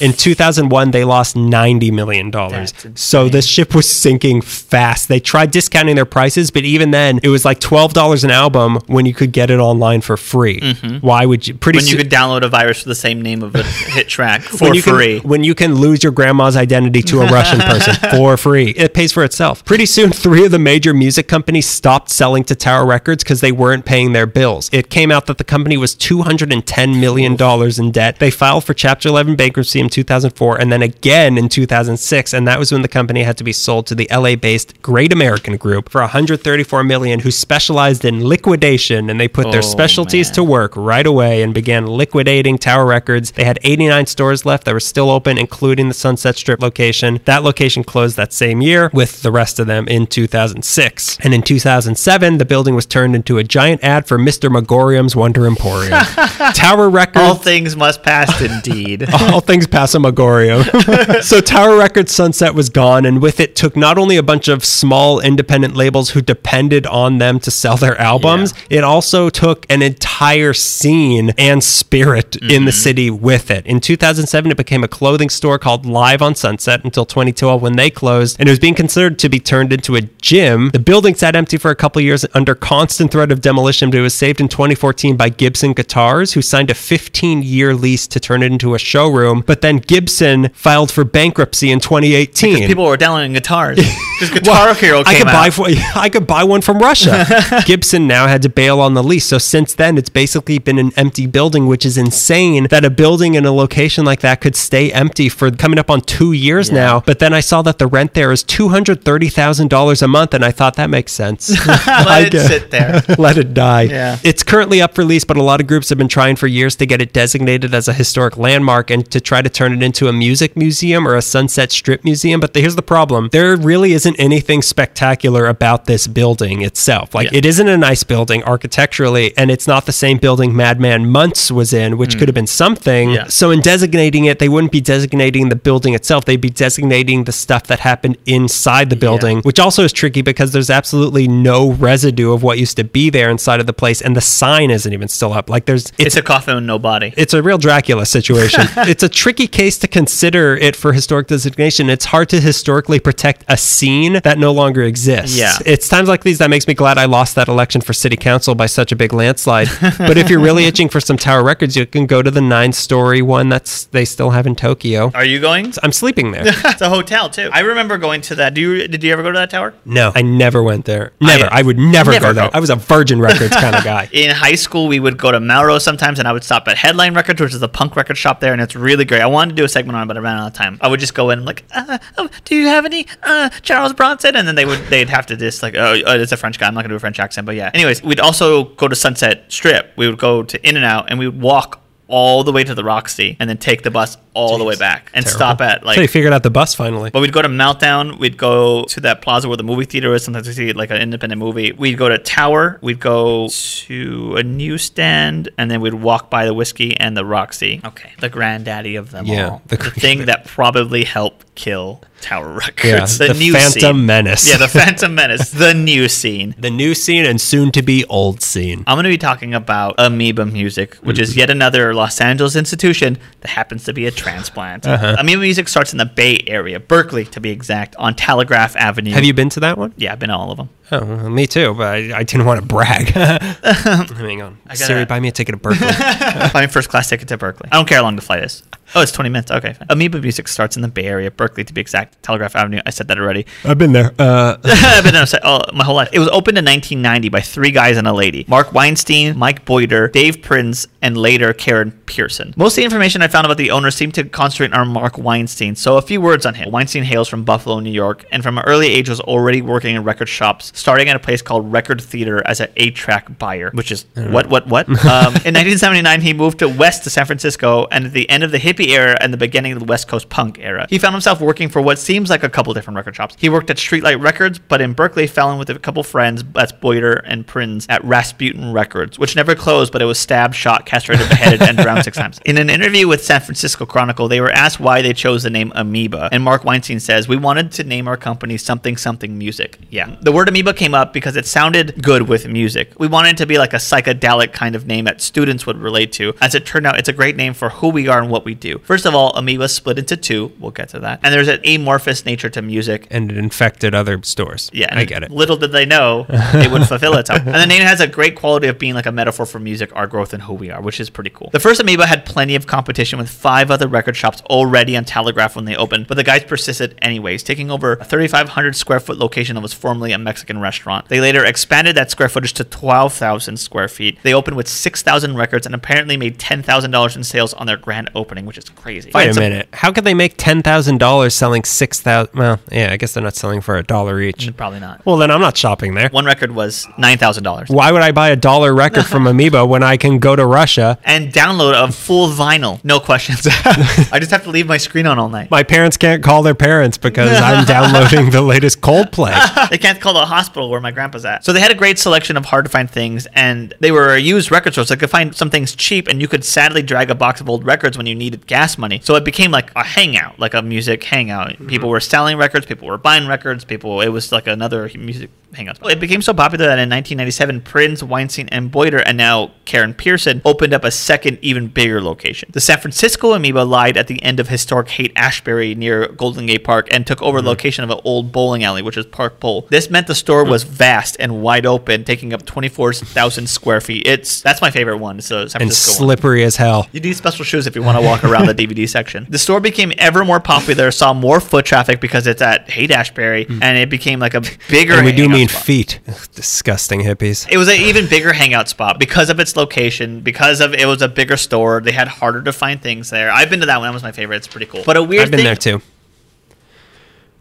In 2001, they lost $90 million. So this ship was sinking fast. They tried discounting their prices, but even then, it was like $12 an album when you could get it online for free. Mm-hmm. Why would you? Pretty When you could download a virus for the same name of a hit track for when free. Can, when you can lose your grandma's identity to a Russian person for free, it pays for itself. Pretty soon, three of the major music companies stopped selling to Tower Records because they weren't paying their bills. It came out that the company was $210 million in debt. They filed for Chapter 11 bankruptcy in 2004 and then again in 2006. And that was when the company had to be sold to the LA based Great American Group for 134 million, who specialized in liquidation. And they put their Oh, specialties man. to work right away and began liquidating Tower Records. They had 89 stores left that were still open, including the Sunset Strip location. That location closed that same year, with the rest of them in 2006. And in 2007, the building was turned into a giant ad for Mr. Magorium's Wonder Emporium. Tower Records. All things must pass, indeed. all things Passamagorium. so Tower Records Sunset was gone, and with it took not only a bunch of small independent labels who depended on them to sell their albums, it also took an entire scene and spirit in the mm-hmm. city with it. In 2007, it became a clothing store called Live on Sunset until 2012 when they closed, and it was being considered to be turned into a gym. The building sat empty for a couple years under constant threat of demolition, but it was saved in 2014 by Gibson Guitars, who signed a 15 year lease to turn it into a showroom. But then Gibson filed for bankruptcy in 2018. People were downloading guitars. Because Guitar Well, Hero I came could out. buy for, I could buy one from Russia. Gibson now had to bail on the lease. So since then, it's basically been an empty building, which is insane that a building in a location like that could stay empty for coming up on two years now. But then I saw that the rent there is two hundred thirty thousand dollars a month, and I thought that makes sense. Let it sit there. Let it die. Yeah. It's currently up for lease, but a lot of groups have been trying for years to get it designated as a historic landmark and to try to turn it into a music museum or a Sunset Strip museum. But here's the problem there really isn't anything spectacular about this building itself. Like, Yeah. it isn't a nice building architecturally, and it's not the same building Madman Muntz was in, which hmm. could have been something. Yeah. So, in designating it, they wouldn't be designating the building itself, they'd be designating the stuff that happened inside the building, which also is tricky because there's absolutely no residue of what used to be there inside of the place, and the sign isn't even still up. Like there's, It's it's a coffin with no body. it's a real Dracula situation. it's a tricky case to consider it for historic designation. It's hard to historically protect a scene that no longer exists. Yeah. It's times like these that makes me glad I lost that election for city council by such a big landslide. but if you're really itching for some Tower Records, you can go to the nine story one that's they still have in Tokyo. Are you going? I'm sleeping there. it's a hotel too. I remember going to that. Do you? Did you ever go to that tower? No, I never went there. Never. I, I- would never, never go there. go. I was a Virgin Records kind of guy. In high school, we would go to Melrose sometimes, and I would stop at Headline Records, which is a punk record shop there, and it's really great. I wanted to do a segment on it, but I ran out of time. I would just go in and like, uh, oh, do you have any uh, Charles Bronson? And then they would they'd have to just like, oh, oh, it's a French guy. I'm not gonna do a French accent, but yeah. Anyways, we'd also go to Sunset Strip. We would go to In and Out, and we would walk all the way to the Roxy, and then take the bus all the way back and Terrible. stop at like so you figured out the bus finally. But we'd go to Meltdown. We'd go to that plaza where the movie theater is. Sometimes we see like an independent movie. We'd go to Tower. We'd go to a newsstand, and then we'd walk by the whiskey and the Roxy. Okay, the granddaddy of them Yeah, all. the The, thing that probably helped kill Tower Records. Yeah, the new Phantom scene. Menace. Yeah, the Phantom Menace. the new scene. The new scene and soon to be old scene. I'm going to be talking about Amoeba Music, which mm-hmm. is yet another Los Angeles institution that happens to be a transplant. Uh-huh. Amoeba Music starts in the Bay Area, Berkeley to be exact, on Telegraph Avenue. Have you been to that one? Yeah, I've been to all of them. Oh, well, me too, but I, I didn't want to brag. Hang on. gotta- Siri, buy me a ticket to Berkeley. Buy me first class ticket to Berkeley. I don't care how long the flight is. Oh, it's 20 minutes. Okay. Fine. Amoeba Music starts in the Bay Area, Berkeley to be exact. Telegraph Avenue. I said that already. I've been there. Uh, I've been upset oh, my whole life. It was opened in 1990 by three guys and a lady: Mark Weinstein, Mike Boyder, Dave Prinz, and later Karen Pearson. Most of the information I found about the owner seemed to concentrate on Mark Weinstein. So a few words on him. Weinstein hails from Buffalo, New York, and from an early age was already working in record shops, starting at a place called Record Theater as an eight-track buyer, which is what, what, what? um, in 1979, he moved to west to San Francisco, and at the end of the hippie era and the beginning of the West Coast punk era, he found himself working for what seems like a couple different record shops. He worked at Streetlight Records, but in Berkeley fell in with a couple friends, that's Boyder and Prinz, at Rasputin Records, which never closed, but it was stabbed, shot, castrated, beheaded, and drowned six times. In an interview with San Francisco Chronicle, they were asked why they chose the name Amoeba, and Mark Weinstein says, "We wanted to name our company something something music." Yeah, the word Amoeba came up because it sounded good with music. We wanted it to be like a psychedelic kind of name that students would relate to. As it turned out, it's a great name for who we are and what we do. First of all, Amoeba split into two. We'll get to that. And there's an amorphous nature to music. and it infected other stores. Yeah, I get it. Little did they know it would fulfill itself. And the name has a great quality of being like a metaphor for music, our growth, and who we are, which is pretty cool. The first Amoeba had plenty of competition with five other record shops already on Telegraph when they opened, but the guys persisted anyways, taking over a 3,500 square foot location that was formerly a Mexican restaurant. They later expanded that square footage to 12,000 square feet. They opened with 6,000 records and apparently made $10,000 in sales on their grand opening, which is crazy. Wait a It's minute. How could they make ten thousand dollars selling six thousand? Well, yeah, I guess they're not selling for a dollar each. Probably not. Well, then I'm not shopping there. One record was $9,000. Why would I buy a dollar record from Amoeba when I can go to Russia? and download a full vinyl. No questions. I just have to leave my screen on all night. My parents can't call their parents because I'm downloading the latest Coldplay. they can't call the hospital where my grandpa's at. So they had a great selection of hard to find things, and they were a used record store, so they could find some things cheap, and you could sadly drag a box of old records when you needed gas money. So it became like a hangout, like a music hangout. Mm-hmm. People were selling records, people were buying records, people. It was like another music hangout. It became so popular that in 1997, Prinz, Weinstein, and Boyder, and now Karen Pearson, opened up a second, even bigger location. The San Francisco Amoeba lied at the end of historic Haight Ashbury near Golden Gate Park and took over the mm-hmm. location of an old bowling alley, which is Park Bowl. This meant the store was mm. vast and wide open, taking up 24,000 square feet. It's that's my favorite one. It's the San and Francisco one. slippery as hell. You need special shoes if you want to walk around the DVD section. The store became ever more popular, saw more foot traffic because it's at Haight Ashbury, hmm. and it became like a bigger. And we do mean spot. feet. Ugh, disgusting hippies. It was an even bigger hangout spot because of its location, because of it was a bigger store. They had harder to find things there. I've been to that one. That was my favorite. It's pretty cool. But a weird I've been thing, there too.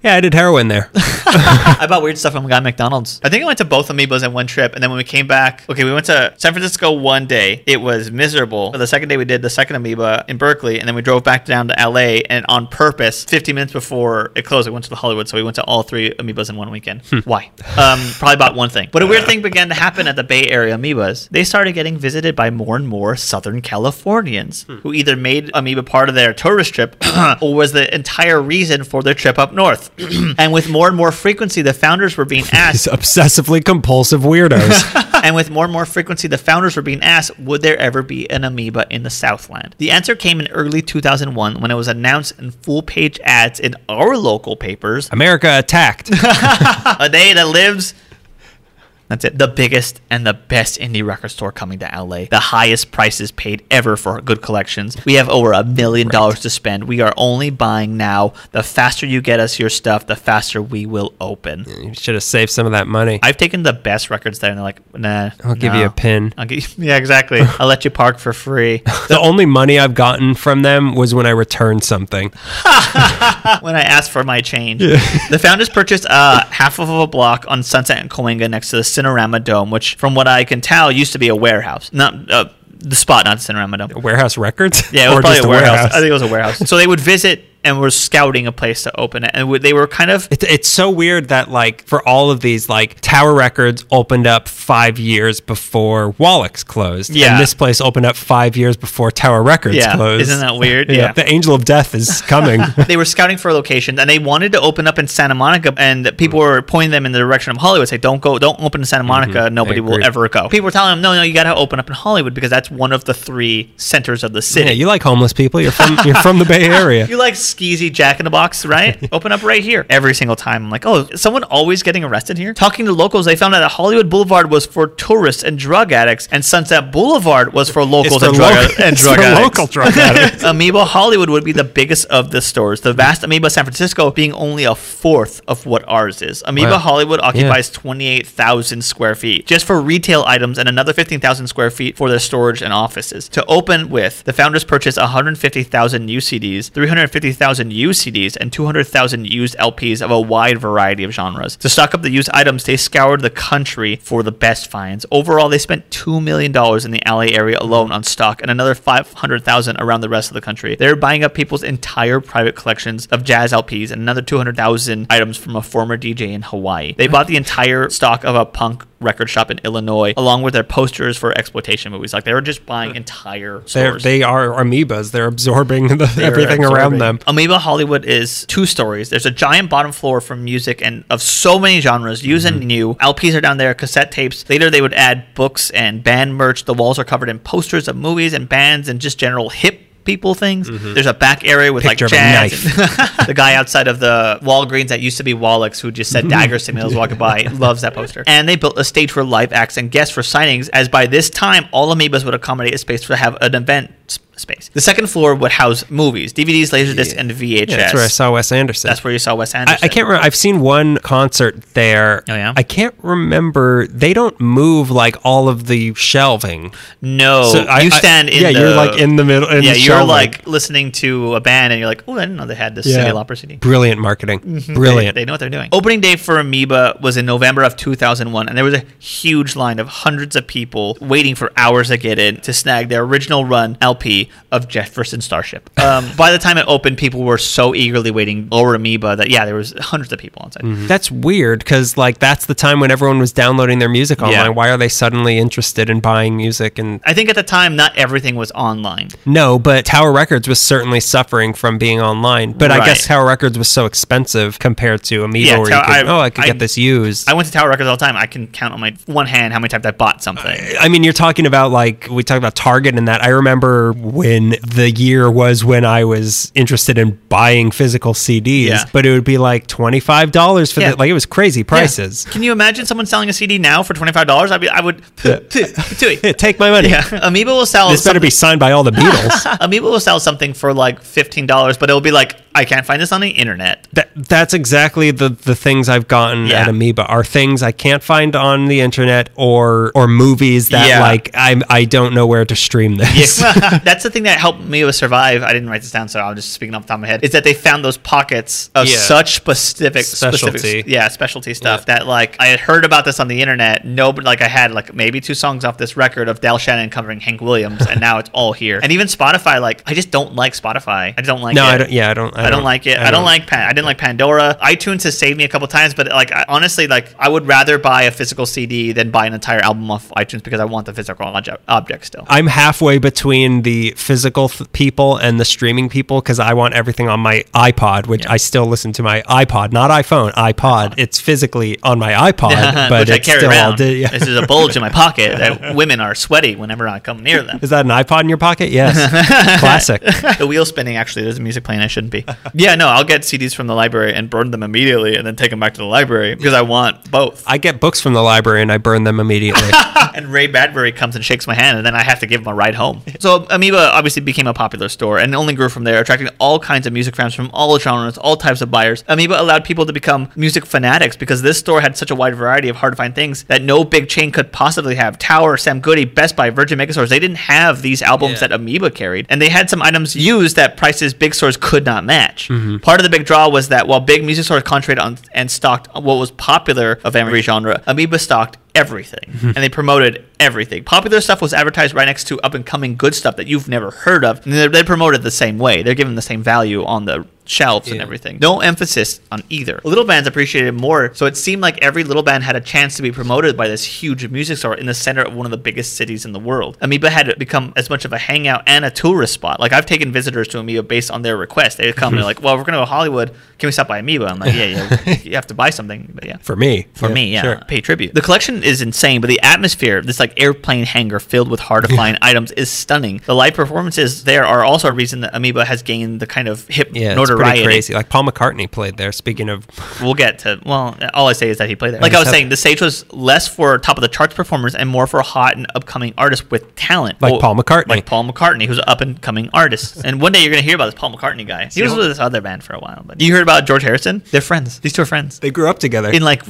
Yeah, I did heroin there. I bought weird stuff from a guy at McDonald's. I think I went to both amoebas in one trip, and then when we came back, okay, we went to San Francisco one day. It was miserable. The second day we did the second amoeba in Berkeley, and then we drove back down to LA, and on purpose, 50 minutes before it closed, we went to the Hollywood, so we went to all three amoebas in one weekend. Why? Um, probably bought one thing. But a weird thing began to happen at the Bay Area amoebas. They started getting visited by more and more Southern Californians who either made amoeba part of their tourist trip or was the entire reason for their trip up north. and with more and more frequency, the founders were being asked. These obsessively compulsive weirdos. and with more and more frequency, the founders were being asked, would there ever be an amoeba in the Southland? The answer came in early 2001 when it was announced in full page ads in our local papers America attacked. a day that lives. That's it. The biggest and the best indie record store coming to LA. The highest prices paid ever for good collections. We have over a million dollars to spend. We are only buying now. The faster you get us your stuff, the faster we will open. you should have saved some of that money. I've taken the best records there, and they're like, nah. I'll give you a pin. I'll give you, yeah, exactly. I'll let you park for free. The only money I've gotten from them was when I returned something. when I asked for my change. The founders purchased uh, half of a block on Sunset and Cahuenga next to the Cinerama Dome, which, from what I can tell, used to be a warehouse. Not uh, the spot, not Cinerama Dome. Warehouse Records? Yeah, it was Or probably just a warehouse. I think it was a warehouse. so they would visit and we were scouting a place to open it, and they were kind of It's, it's so weird that like for all of these like Tower Records opened up five years before Wallichs closed. Yeah. And this place opened up five years before Tower Records Yeah. closed. Isn't that weird? Yeah. The Angel of Death is coming. they were scouting for a location and they wanted to open up in Santa Monica and people were pointing them in the direction of Hollywood say don't go don't open in Santa mm-hmm. Monica nobody will ever go people were telling them no no you got to open up in Hollywood because that's one of the three centers of the city yeah, you like homeless people. You're from you're from the Bay Area. You like skeezy Jack in the Box, right? Open up right here. Every single time, I'm like, oh, is someone always getting arrested here? Talking to locals, they found out that Hollywood Boulevard was for tourists and drug addicts, and Sunset Boulevard was for locals for and drug, and drug addicts. local drug addicts. Amoeba Hollywood would be the biggest of the stores. The vast Amoeba San Francisco being only a fourth of what ours is. Amoeba Wow. Hollywood occupies 28,000 square feet just for retail items and another 15,000 square feet for their storage and offices. To open with, the founders purchased 150,000 new CDs, 350,000 used CDs, and 200,000 used LPs of a wide variety of genres. To stock up the used items, they scoured the country for the best finds. Overall, they spent $2 million in the LA area alone on stock and another 500,000 around the rest of the country. They're buying up people's entire private collections of jazz LPs and another 200,000 items from a former DJ in Hawaii. They bought the entire stock of a punk record shop in Illinois along with their posters for exploitation movies. Like they were just buying entire They're, they are amoebas. They're absorbing the, They're everything around them. Amoeba Hollywood is two stories. There's a giant bottom floor for music and of so many genres, used Mm-hmm. new. LPs are down there, cassette tapes. Later, they would add books and band merch. The walls are covered in posters of movies and bands and just general hip people things. There's a back area with Mm-hmm. Picture a like jazz. the guy outside of the Walgreens that used to be Wallichs, who just said daggers to me as I was walking by, loves that poster. And they built a stage for live acts and guests for signings. As by this time, all amoebas would accommodate a space to have an event s- space. The second floor would house movies, DVDs, laserdisc, and VHS. Yeah, that's where I saw Wes Anderson. That's where you saw Wes Anderson. I can't remember. I've seen one concert there. Oh, yeah? I can't remember. They don't move like all of the shelving. No, So I- you I- stand in. yeah, the, you're like in the middle- in yeah, the you're like listening to a band, and you're like, oh, I didn't know they had this Yeah. Opera CD. Brilliant marketing. Mm-hmm. They, Brilliant. they know what they're doing. Opening day for Amoeba was in November of 2001, and there was a huge line of hundreds of people waiting for hours to get in to snag their original run LP of Jefferson Starship. Um, by the time it opened, people were so eagerly waiting over Amoeba that yeah, there was hundreds of people outside. That's weird because like that's the time when everyone was downloading their music online. Yeah. Why are they suddenly interested in buying music? And I think at the time, not everything was online. no, but Tower Records was certainly suffering from being online. But I guess Tower Records was so expensive compared to Amoeba, Yeah, where Tower- you could, I- oh, I could I- get this used. I went to Tower Records all the time. I can count on my one hand how many times I bought something. I mean, you're talking about like we talked about Target and that. I remember when the year was when I was interested in buying physical CDs, Yeah. but it would be like twenty five dollars for Yeah. the like it was crazy prices. Can you imagine someone selling a CD now for twenty five dollars? I'd be, I would. Take my money. Yeah, Amoeba will sell. This better be signed by all the Beatles. Amoeba will sell something for like fifteen dollars, but it'll be like I can't find this on the internet. that, that's exactly the the things I've gotten Yeah. at Amoeba are things I can't find on the internet or or movies that Yeah. like I I don't know where to stream this. That's the thing that helped me survive. I didn't write this down, so I'm just speaking off the top of my head. Is that they found those pockets of Yeah. such specific, Specialty. specific, yeah, specialty stuff that like I had heard about this on the internet. Nobody like I had like maybe two songs off this record of Del Shannon covering Hank Williams, and now it's all here. And even Spotify, like I just don't like Spotify. I don't like. No, it. I don't. Yeah, I don't. I, don't, like it. I don't, like Pan. I didn't like Pandora. iTunes has saved me a couple times, but like I, honestly, like I would rather buy a physical CD than buy an entire album off iTunes because I want the physical object, object still. I'm halfway between the physical th- people and the streaming people because I want everything on my iPod, which Yeah. I still listen to my iPod, not iPhone, iPod. Uh-huh. It's physically on my iPod, but which I it's carry around. di- yeah. This is a bulge in my pocket that women are sweaty whenever I come near them. Is that an iPod in your pocket? Yes. Classic. the wheel spinning actually there's a music playing I shouldn't be. Yeah, no, I'll get CDs from the library and burn them immediately and then take them back to the library because I want both. I get books from the library and I burn them immediately. and Ray Bradbury comes and shakes my hand, and then I have to give him a ride home. So Amoeba obviously became a popular store and only grew from there, attracting all kinds of music fans from all genres, all types of buyers. Amoeba allowed people to become music fanatics because this store had such a wide variety of hard to find things that no big chain could possibly have. Tower, Sam Goody, Best Buy, Virgin Megastores, they didn't have these albums Yeah. that Amoeba carried, and they had some items used that prices big stores could not match. Mm-hmm. Part of the big draw was that while big music stores concentrated on and stocked what was popular of every genre, Amoeba stocked everything Mm-hmm. and they promoted everything. Popular stuff was advertised right next to up and coming good stuff that you've never heard of. And they, they promoted the same way. They're given the same value on the shelves and everything. No emphasis on either. Little bands appreciated more, so it seemed like every little band had a chance to be promoted by this huge music store in the center of one of the biggest cities in the world. Amoeba had become as much of a hangout and a tourist spot. Like I've taken visitors to Amoeba based on their request. They come and they're like, "Well, we're going to go to Hollywood. Can we stop by Amoeba?" I'm like, "Yeah, yeah. you have to buy something." But yeah. For me. For me, yeah, Sure. pay tribute. The collection is insane, but the atmosphere, this like like airplane hangar filled with hard to find items is stunning. The live performances there are also a reason that Amoeba has gained the kind of hip Yeah, it's notoriety. pretty crazy. Like Paul McCartney played there. Speaking of, We'll get to well. All I say is that he played there. Like I was saying, the stage was less for top of the charts performers and more for hot and upcoming artists with talent, Like Paul McCartney. like Paul McCartney, who's an up and coming artist. and one day you're gonna hear about this Paul McCartney guy. He was with this other band for a while, but you heard about George Harrison? They're friends. These two are friends they grew up together. in like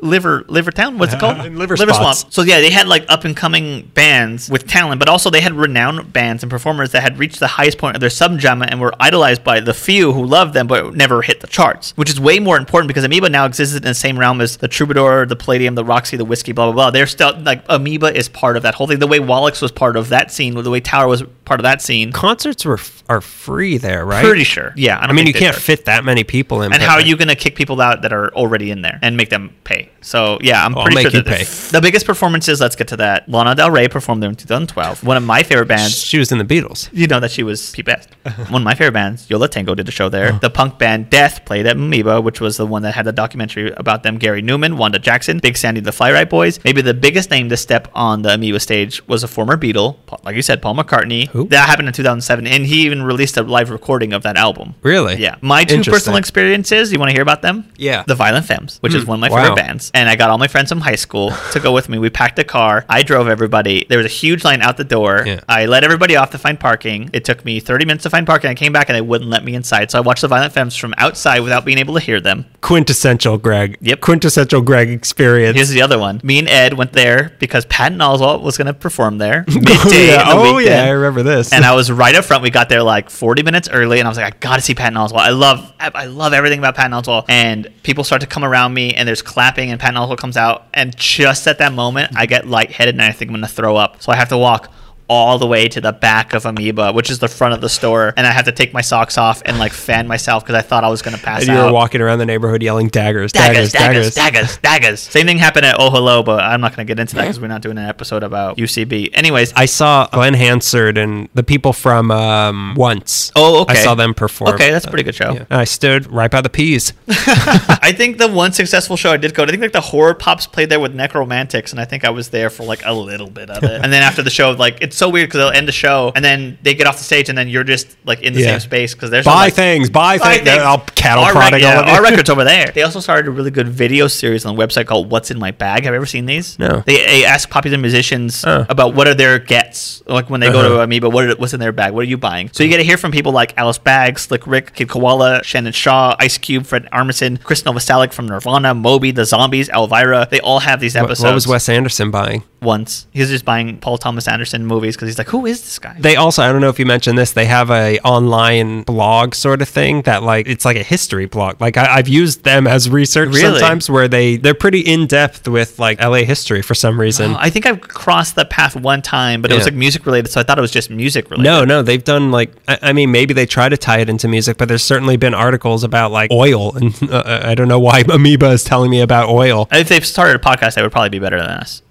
liver liver town what's it called In liver spots. swamp so yeah they had like up and coming bands with talent but also they had renowned bands and performers that had reached the highest point of their subgenre and were idolized by the few who loved them but never hit the charts which is way more important because amoeba now exists in the same realm as the troubadour the palladium the roxy the whiskey blah blah blah. They're still like amoeba is part of that whole thing. The way Wallichs was part of that scene the way tower was part of that scene Concerts were f- are free there, right? pretty sure yeah I, don't mean, you can't charge. fit that many people in. And how are you going to kick people out that are already in there and make them pay? So yeah, I'm I'll pretty sure that pay. the biggest performances. Let's get to that. Lana Del Rey performed there in 2012. One of my favorite bands. She was in the Beatles. You know that she was Pete Best. One of my favorite bands, Yo La Tengo, did a show there. Uh-huh. The punk band Death played at Amoeba, which was the one that had the documentary about them. Gary Numan, Wanda Jackson, Big Sandy, the Fly Right Boys. Maybe the biggest name to step on the Amoeba stage was a former Beatle, like you said, Paul McCartney. Who? That happened in 2007, and he even released a live recording of that album. Really? Yeah. My two personal experiences, you want to hear about them? Yeah. The Violent Femmes, which is hmm. one of my Wow. favorite bands. And I got all my friends from high school to go with me. We packed a car. I drove everybody. There was a huge line out the door. Yeah. I let everybody off to find parking. It took me 30 minutes to find parking. I came back and they wouldn't let me inside. So I watched the Violent Femmes from outside without being able to hear them. Quintessential Greg. Yep. Quintessential Greg experience. Here's the other one. Me and Ed went there because Patton Oswalt was going to perform there midday yeah. the Oh yeah, oh, I remember this. and I was right up front. We got there like 40 minutes early, and I was like, I gotta see Patton Oswalt. I love, I love everything about Patton Oswalt. And people start to come around me, and there's clapping, and Patton Oswalt comes out, and just at that moment, I get lightheaded, and I think I'm gonna throw up. So I have to walk all the way to the back of Amoeba, which is the front of the store, and I had to take my socks off and like fan myself because I thought I was gonna pass and you out. were walking around the neighborhood yelling daggers, Daggers, daggers, daggers, daggers, daggers. Same thing happened at Oh Hello, but I'm not going to get into that because we're not doing an episode about UCB. Anyways, I saw Glen Hansard and the people from um, Once. Oh, okay. I saw them perform. Okay, that's a pretty good show. Yeah. And I stood right by the peas. I think the one successful show I did go to, I think like the HorrorPops played there with Nekromantix, and I think I was there for like a little bit of it. and then after the show, like it's so weird because they'll end the show and then they get off the stage and then you're just like in the Yeah. same space because there's no, Buy like, things, buy, buy things. I'll cattle our, prodding yeah, all of our records over there. They also started a really good video series on the website called "What's in My Bag." Have you ever seen these? No. They, they ask popular musicians Oh. about what are their gets, like when they go Uh-huh. to Amoeba, what are, what's in their bag? What are you buying? So you get to hear from people like Alice Baggs, Slick Rick, Kid Koala, Shannon Shaw, Ice Cube, Fred Armisen, Chris Novoselic from Nirvana, Moby, The Zombies, Elvira. They all have these What, episodes. what was Wes Anderson buying? Once? He's just buying Paul Thomas Anderson movies because he's like, who is this guy? They also, I don't know if you mentioned this, they have a online blog sort of thing that like it's like a history blog. Like I, I've used them as research Really? sometimes where they they're pretty in depth with like LA history for some reason. Oh, I think I've crossed that path one time, but it was like music related, so I thought it was just music related. No, no, they've done like I, I mean maybe they try to tie it into music, but there's certainly been articles about like oil, and uh, I don't know why Amoeba is telling me about oil. If they've started a podcast, they would probably be better than us.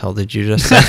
Hell did you just say?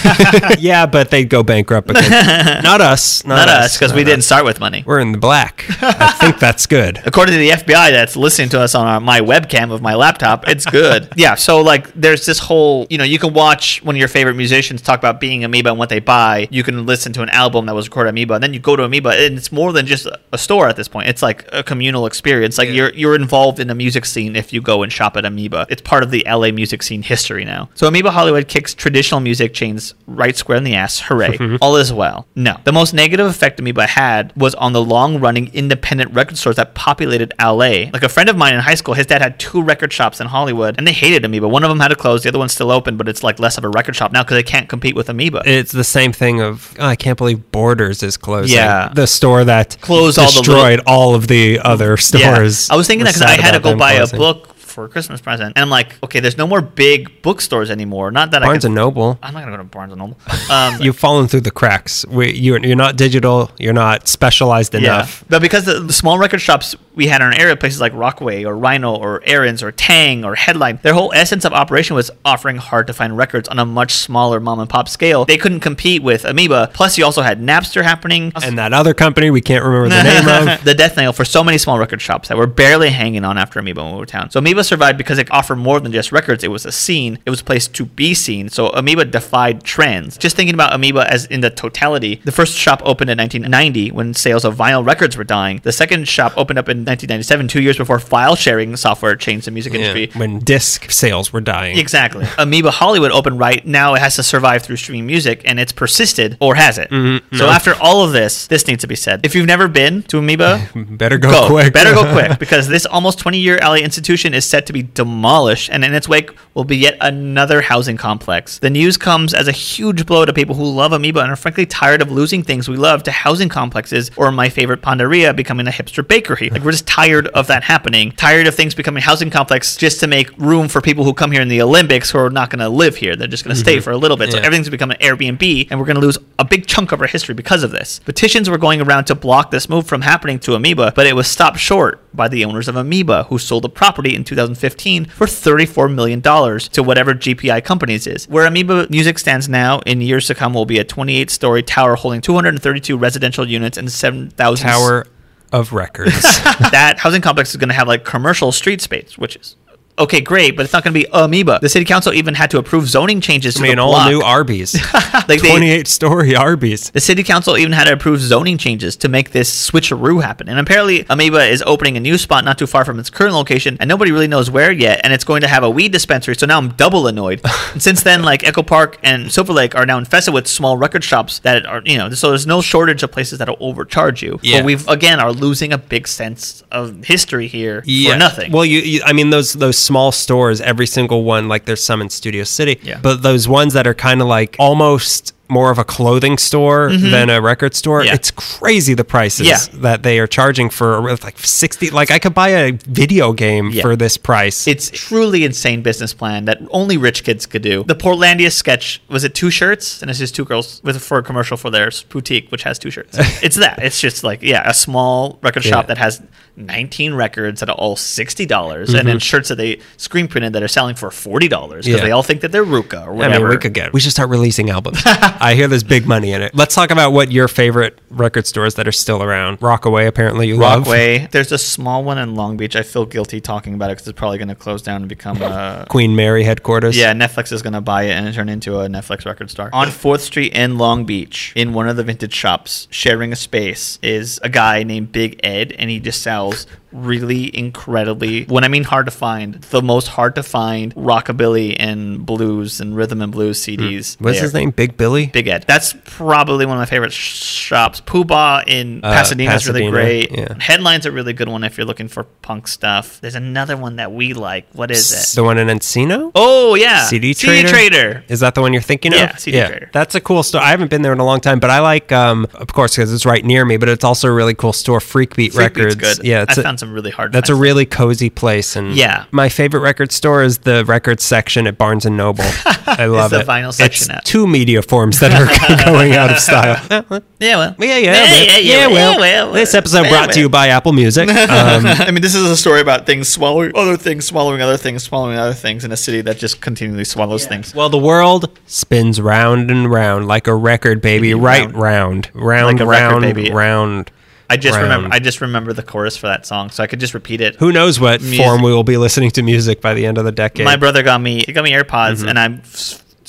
yeah, but they'd go bankrupt again. not us, not, Not us, because we us. didn't start with money. We're in the black. I think that's good. According to the FBI that's listening to us on our, my webcam of my laptop, it's good. yeah, so like there's this whole, you know, you can watch one of your favorite musicians talk about being Amoeba and what they buy. You can listen to an album that was recorded at Amoeba, and then you go to Amoeba, and it's more than just a store at this point. It's like a communal experience. Like you're you're involved in the music scene if you go and shop at Amoeba. It's part of the LA music scene history now. So Amoeba Hollywood kicks traditional music chains right square in the ass. Hooray. Mm-hmm. All is well. No. The most negative effect Amoeba had was on the long running independent record stores that populated LA. Like a friend of mine in high school, his dad had two record shops in Hollywood and they hated Amoeba. One of them had to close, the other one's still open, but it's like less of a record shop now because they can't compete with Amoeba. It's the same thing of oh, I can't believe Borders is closing. Yeah. the store that Closed all the destroyed all, of the other stores. I was thinking that because I had to go buy closing. a book for a Christmas present, and I'm like, okay, there's no more big bookstores anymore. Not that I Barnes I and Noble. I'm not gonna go to Barnes and Noble. Um, You've fallen through the cracks. We, you're, you're not digital. You're not specialized enough. But because the, the small record shops we had in our area, places like Rockaway or Rhino or Aron's or Tang or Headline, their whole essence of operation was offering hard to find records on a much smaller mom and pop scale. They couldn't compete with Amoeba. Plus, you also had Napster happening. And that other company we can't remember the name of. the death nail for so many small record shops that were barely hanging on after Amoeba moved to town. So Amoeba Amoeba survived because it offered more than just records. It was a scene. It was a place to be seen. So Amoeba defied trends. Just thinking about Amoeba as in the totality, the first shop opened in 1990 when sales of vinyl records were dying. The second shop opened up in 1997, two years before file sharing software changed the music industry. when disc sales were dying. Exactly. Amoeba Hollywood opened right now. It has to survive through streaming music, and it's persisted, or has it? Mm-hmm. So after all of this, this needs to be said. If you've never been to Amoeba, Better go, go quick. Better go quick because this almost 20 year alley institution is set to be demolished, and in its wake will be yet another housing complex. The news comes as a huge blow to people who love Amoeba and are frankly tired of losing things we love to housing complexes, or my favorite Ponderia becoming a hipster bakery. Like we're just tired of that happening. Tired of things becoming housing complex just to make room for people who come here in the Olympics who are not going to live here. They're just going to stay mm-hmm. for a little bit. So everything's become an Airbnb, and we're going to lose a big chunk of our history because of this. Petitions were going around to block this move from happening to Amoeba, but it was stopped short by the owners of Amoeba, who sold the property in 2015 for $34 million to whatever GPI Companies is. Where Amoeba Music stands now, in years to come, will be a 28 story tower holding 232 residential units and 7,000 Tower of Records. that housing complex is going to have like commercial street space, which is okay, great, but it's not going to be amoeba. The city council even had to approve zoning changes to I mean, the all block. new Arby's. like they, 28 story Arby's. the city council even had to approve zoning changes to make this switcheroo happen. And apparently, Amoeba is opening a new spot not too far from its current location, and nobody really knows where yet. And it's going to have a weed dispensary. So now I'm double annoyed. and since then, like Echo Park and Silver Lake are now infested with small record shops that are, you know, so there's no shortage of places that'll overcharge you. Yeah. But we've again are losing a big sense of history here for nothing. Well, you, you, I mean, those those small stores, every single one, like there's some in Studio City, Yeah. but those ones that are kind of like almost more of a clothing store than a record store. Mm-hmm. Yeah. It's crazy the prices Yeah. that they are charging for like 60 like I could buy a video game Yeah. for this price. It's truly insane business plan that only rich kids could do. The Portlandia sketch was it two shirts and it's just two girls with a for a commercial for their boutique which has two shirts. it's that. It's just like yeah, a small record shop that has 19 records that are all $60 and then shirts that they screen printed that are selling for $40 because Mm-hmm. Yeah. they all think that they're Ruka or I whatever. mean, we could get. We should start releasing albums. I hear there's big money in it. Let's talk about what your favorite record stores that are still around. Rockaway, apparently you love. Rockway. There's a small one in Long Beach. I feel guilty talking about it because it's probably going to close down and become a Queen Mary headquarters. Yeah, Netflix is going to buy it and turn it into a Netflix record store On 4th Street in Long Beach, in one of the vintage shops, sharing a space, is a guy named Big Ed, and he just sells really incredibly, when I mean hard to find, the most hard to find rockabilly and blues and rhythm and blues CDs. What's there. his name? Big Billy. Big Ed. That's probably one of my favorite sh- shops. Poobah in Uh, Pasadena is really great. yeah. Headline's a really good one if you're looking for punk stuff. There's another one that we like. What is it? The one in Encino. Oh yeah, CD CD Trader? Trader. Is that the one you're thinking of? Yeah, of? CD Trader. That's a cool store. I haven't been there in a long time, but I like, um, of course, because it's right near me. But it's also a really cool store. Freak Beat Freak Records. good. Yeah, it's I a- some really hard. That's a finds. really cozy place, and Yeah. my favorite record store is the record section at Barnes and Noble. I love it. the it. vinyl section It's at- two media forms that are going out of style. Yeah, well, yeah, yeah, yeah, yeah, well, yeah, yeah, well. well, This episode well, brought well. to you by Apple Music. Um, I mean, this is a story about things swallowing other things, swallowing other things, swallowing other things in a city that just continually swallows things. well, the world spins round and round like a record, baby. Maybe Right, round. round, round, Like a record, round, baby. round. I just remember. I just remember the chorus for that song, so I could just repeat it. Who knows what Music. form we will be listening to music by the end of the decade? My brother got me. He got me AirPods, Mm-hmm. and I'm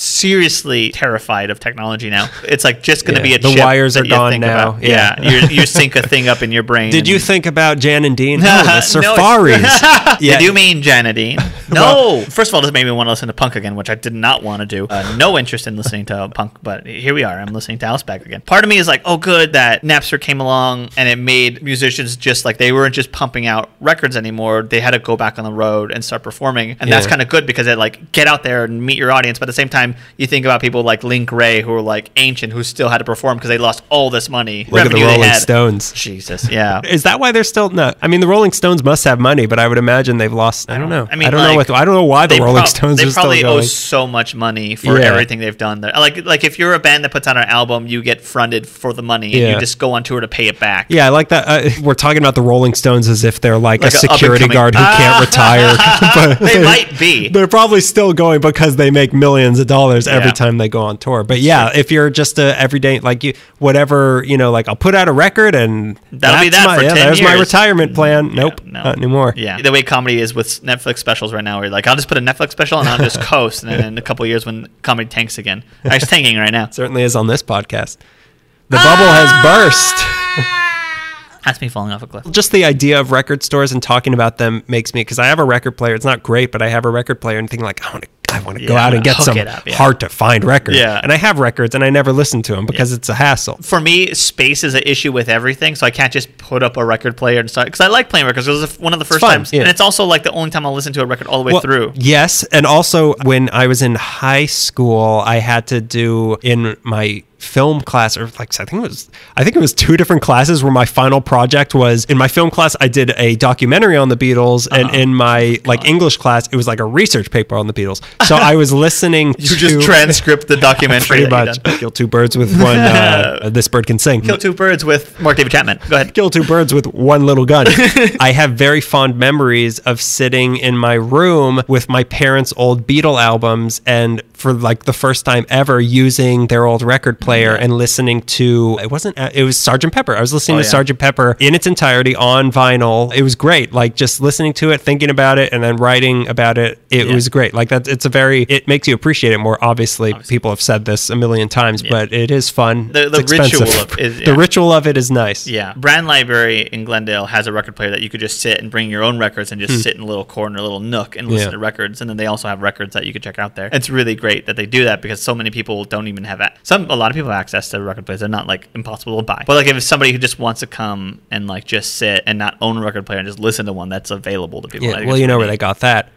seriously terrified of technology now. It's like just going to Yeah, be a the wires are gone now. about. Yeah. Yeah, you sync a thing up in your brain. Did you think about Jan and Dean? The No, it's- Surfaris. Did you mean Jan and Dean? No. First of all, this made me want to listen to punk again, which I did not want to do. Uh, no interest in listening to punk, but here we are. I'm listening to Back again. Part of me is like, oh, good that Napster came along and it made musicians just like they weren't just pumping out records anymore. They had to go back on the road and start performing, and that's kind of good because it like get out there and meet your audience. But at the same time, you think about people like Link Wray who are like ancient who still had to perform because they lost all this money. Look at the Rolling. Stones. Jesus, yeah. Is that why they're still no? I mean, the Rolling Stones must have money, but I would imagine they've lost. I don't know. I mean, I don't like, know. What, I don't know why the Rolling prob- Stones they are still probably owe so much money for Yeah. everything they've done. There. Like, like if you're a band that puts out an album, you get fronted for the money, and you just go on tour to pay it back. Yeah, I like that. Uh, we're talking about the Rolling Stones as if they're like, Like a a security guard who can't retire. but they might be. They're probably still going because they make millions of dollars every Yeah. time they go on tour. But yeah, if you're just a everyday like you whatever you know, like I'll put out a record and That'll be that my, for yeah, 10 there's my retirement plan. Nope, No. not anymore. Yeah, the way comedy is with Netflix specials right now, where you're like, I'll just put a Netflix special and I'll just coast, and then in a couple of years when comedy tanks again, it's tanking right now. certainly is on this podcast. The bubble has ah! burst. That's me falling off a cliff. Just the idea of record stores and talking about them makes me because I have a record player. It's not great, but I have a record player and thinking like I want to. I want to go out and get some up, yeah. hard to find records. Yeah. And I have records and I never listen to them because it's a hassle. For me, space is an issue with everything, so I can't just put up a record player and start. Because I like playing records. It was one of the first times, yeah. and it's also like the only time I'll listen to a record all the way Well, through. Yes, and also when I was in high school, I had to do in my film class or like I think it was I think it was two different classes where my final project was in my film class I did a documentary on the Beatles Uh-huh. and in my like English class it was like a research paper on the Beatles. So I was listening You to just transcript the documentary. pretty much kill two birds with one uh, this bird can sing. Kill two birds with Mark David Chapman. Go ahead. kill two birds with one little gun. I have very fond memories of sitting in my room with my parents' old Beatle albums and for like the first time ever using their old record player and listening to it wasn't uh, it was Sergeant Pepper. I was listening Oh, to yeah. Sergeant Pepper in its entirety on vinyl. It was great. Like just listening to it, thinking about it and then writing about it. It Yeah. was great. Like that it's a very it makes you appreciate it more. Obviously, people have said this a million times, but it is fun. The- the ritual of- is- the ritual of it is nice. Yeah, Brand Library in Glendale has a record player that you could just sit and bring your own records and just sit in a little corner, a little nook, and listen Hmm. Yeah. to records. And then they also have records that you could check out there. It's really great that they do that because so many people don't even have a- some. A lot of people have access to record players. They're not like impossible to buy. But like if it's somebody who just wants to come and like just sit and not own a record player and just listen to one that's available to people. Yeah, well, you know where they got that.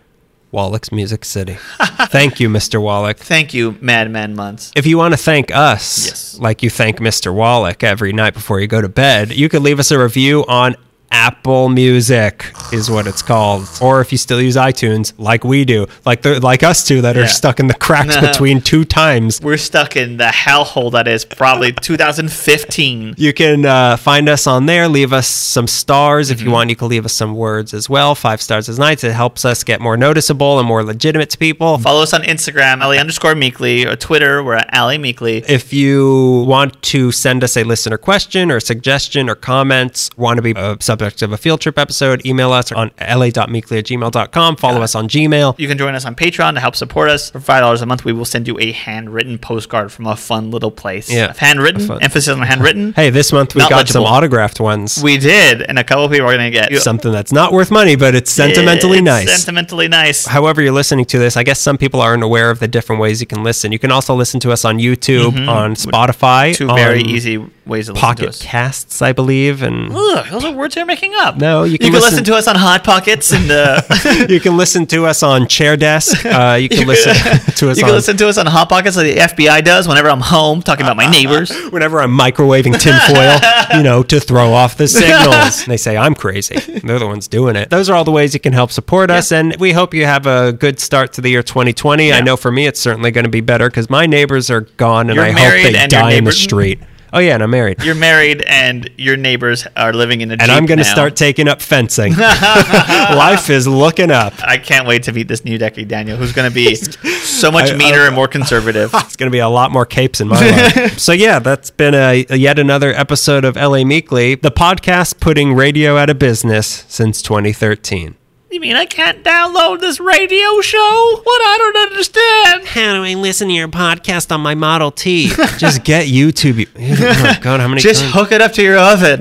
Wallichs Music City. thank you, Mr. Wallach. Thank you, Madman Muntz. If you want to thank us, Yes. like you thank Mr. Wallach every night before you go to bed, you could leave us a review on Apple Music is what it's called. Or if you still use iTunes, like we do, like the, like us two that are Yeah. stuck in the cracks between two times. We're stuck in the hellhole that is probably 2015. You can uh, find us on there. Leave us some stars Mm-hmm. if you want. You can leave us some words as well. Five stars is nice. It helps us get more noticeable and more legitimate to people. Follow us on Instagram, LA underscore Meekly, or Twitter, we're at LA Meekly. If you want to send us a listener question or suggestion or comments, want to be a subject of a field trip episode, email us on la.meekly at gmail.com. Follow us on Gmail. You can join us on Patreon to help support us. For five dollars a month, we will send you a handwritten postcard from a fun little place. Yeah. handwritten. Emphasis on handwritten. Hey, this month we Not got some autographed ones. we did, and a couple of people are gonna get Something that's not worth money, but it's sentimentally It's nice. Sentimentally nice. However, you're listening to this, I guess some people aren't aware of the different ways you can listen. You can also listen to us on YouTube, on Spotify, Mm-hmm. Two very easy ways to listen to Pocket. Casts, I believe, and Ugh, those are words you're making up. No, you can can listen, listen- to us on Hot Pockets and uh, you can listen to us on Chair Desk. Uh, you can listen to us you on can listen to us on Hot Pockets like the FBI does whenever I'm home talking about my neighbors. whenever I'm microwaving tinfoil, you know, to throw off the signals. they say I'm crazy. They're the ones doing it. Those are all the ways you can help support us, and we hope you have a good start to the year 2020. I know for me, it's certainly going to be better because my neighbors are gone, and You're I hope they die in the street. Oh yeah, and I'm married. You're married and your neighbors are living in a and I'm going to start taking up fencing. Life is looking up. I can't wait to meet this new decade Daniel, who's going to be so much I- uh, meaner I- and more conservative. It's going to be a lot more capes in my life. so yeah, that's been a, a yet another episode of LA Meekly, the podcast putting radio out of business since 2013. You mean I can't download this radio show? What? I don't understand. How do I listen to your podcast on my Model T? Just get YouTube. Oh God, how many? Just times? hook it up to your oven.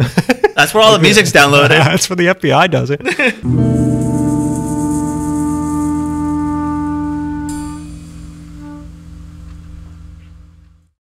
That's where all the music's downloaded. That's where the FBI does it.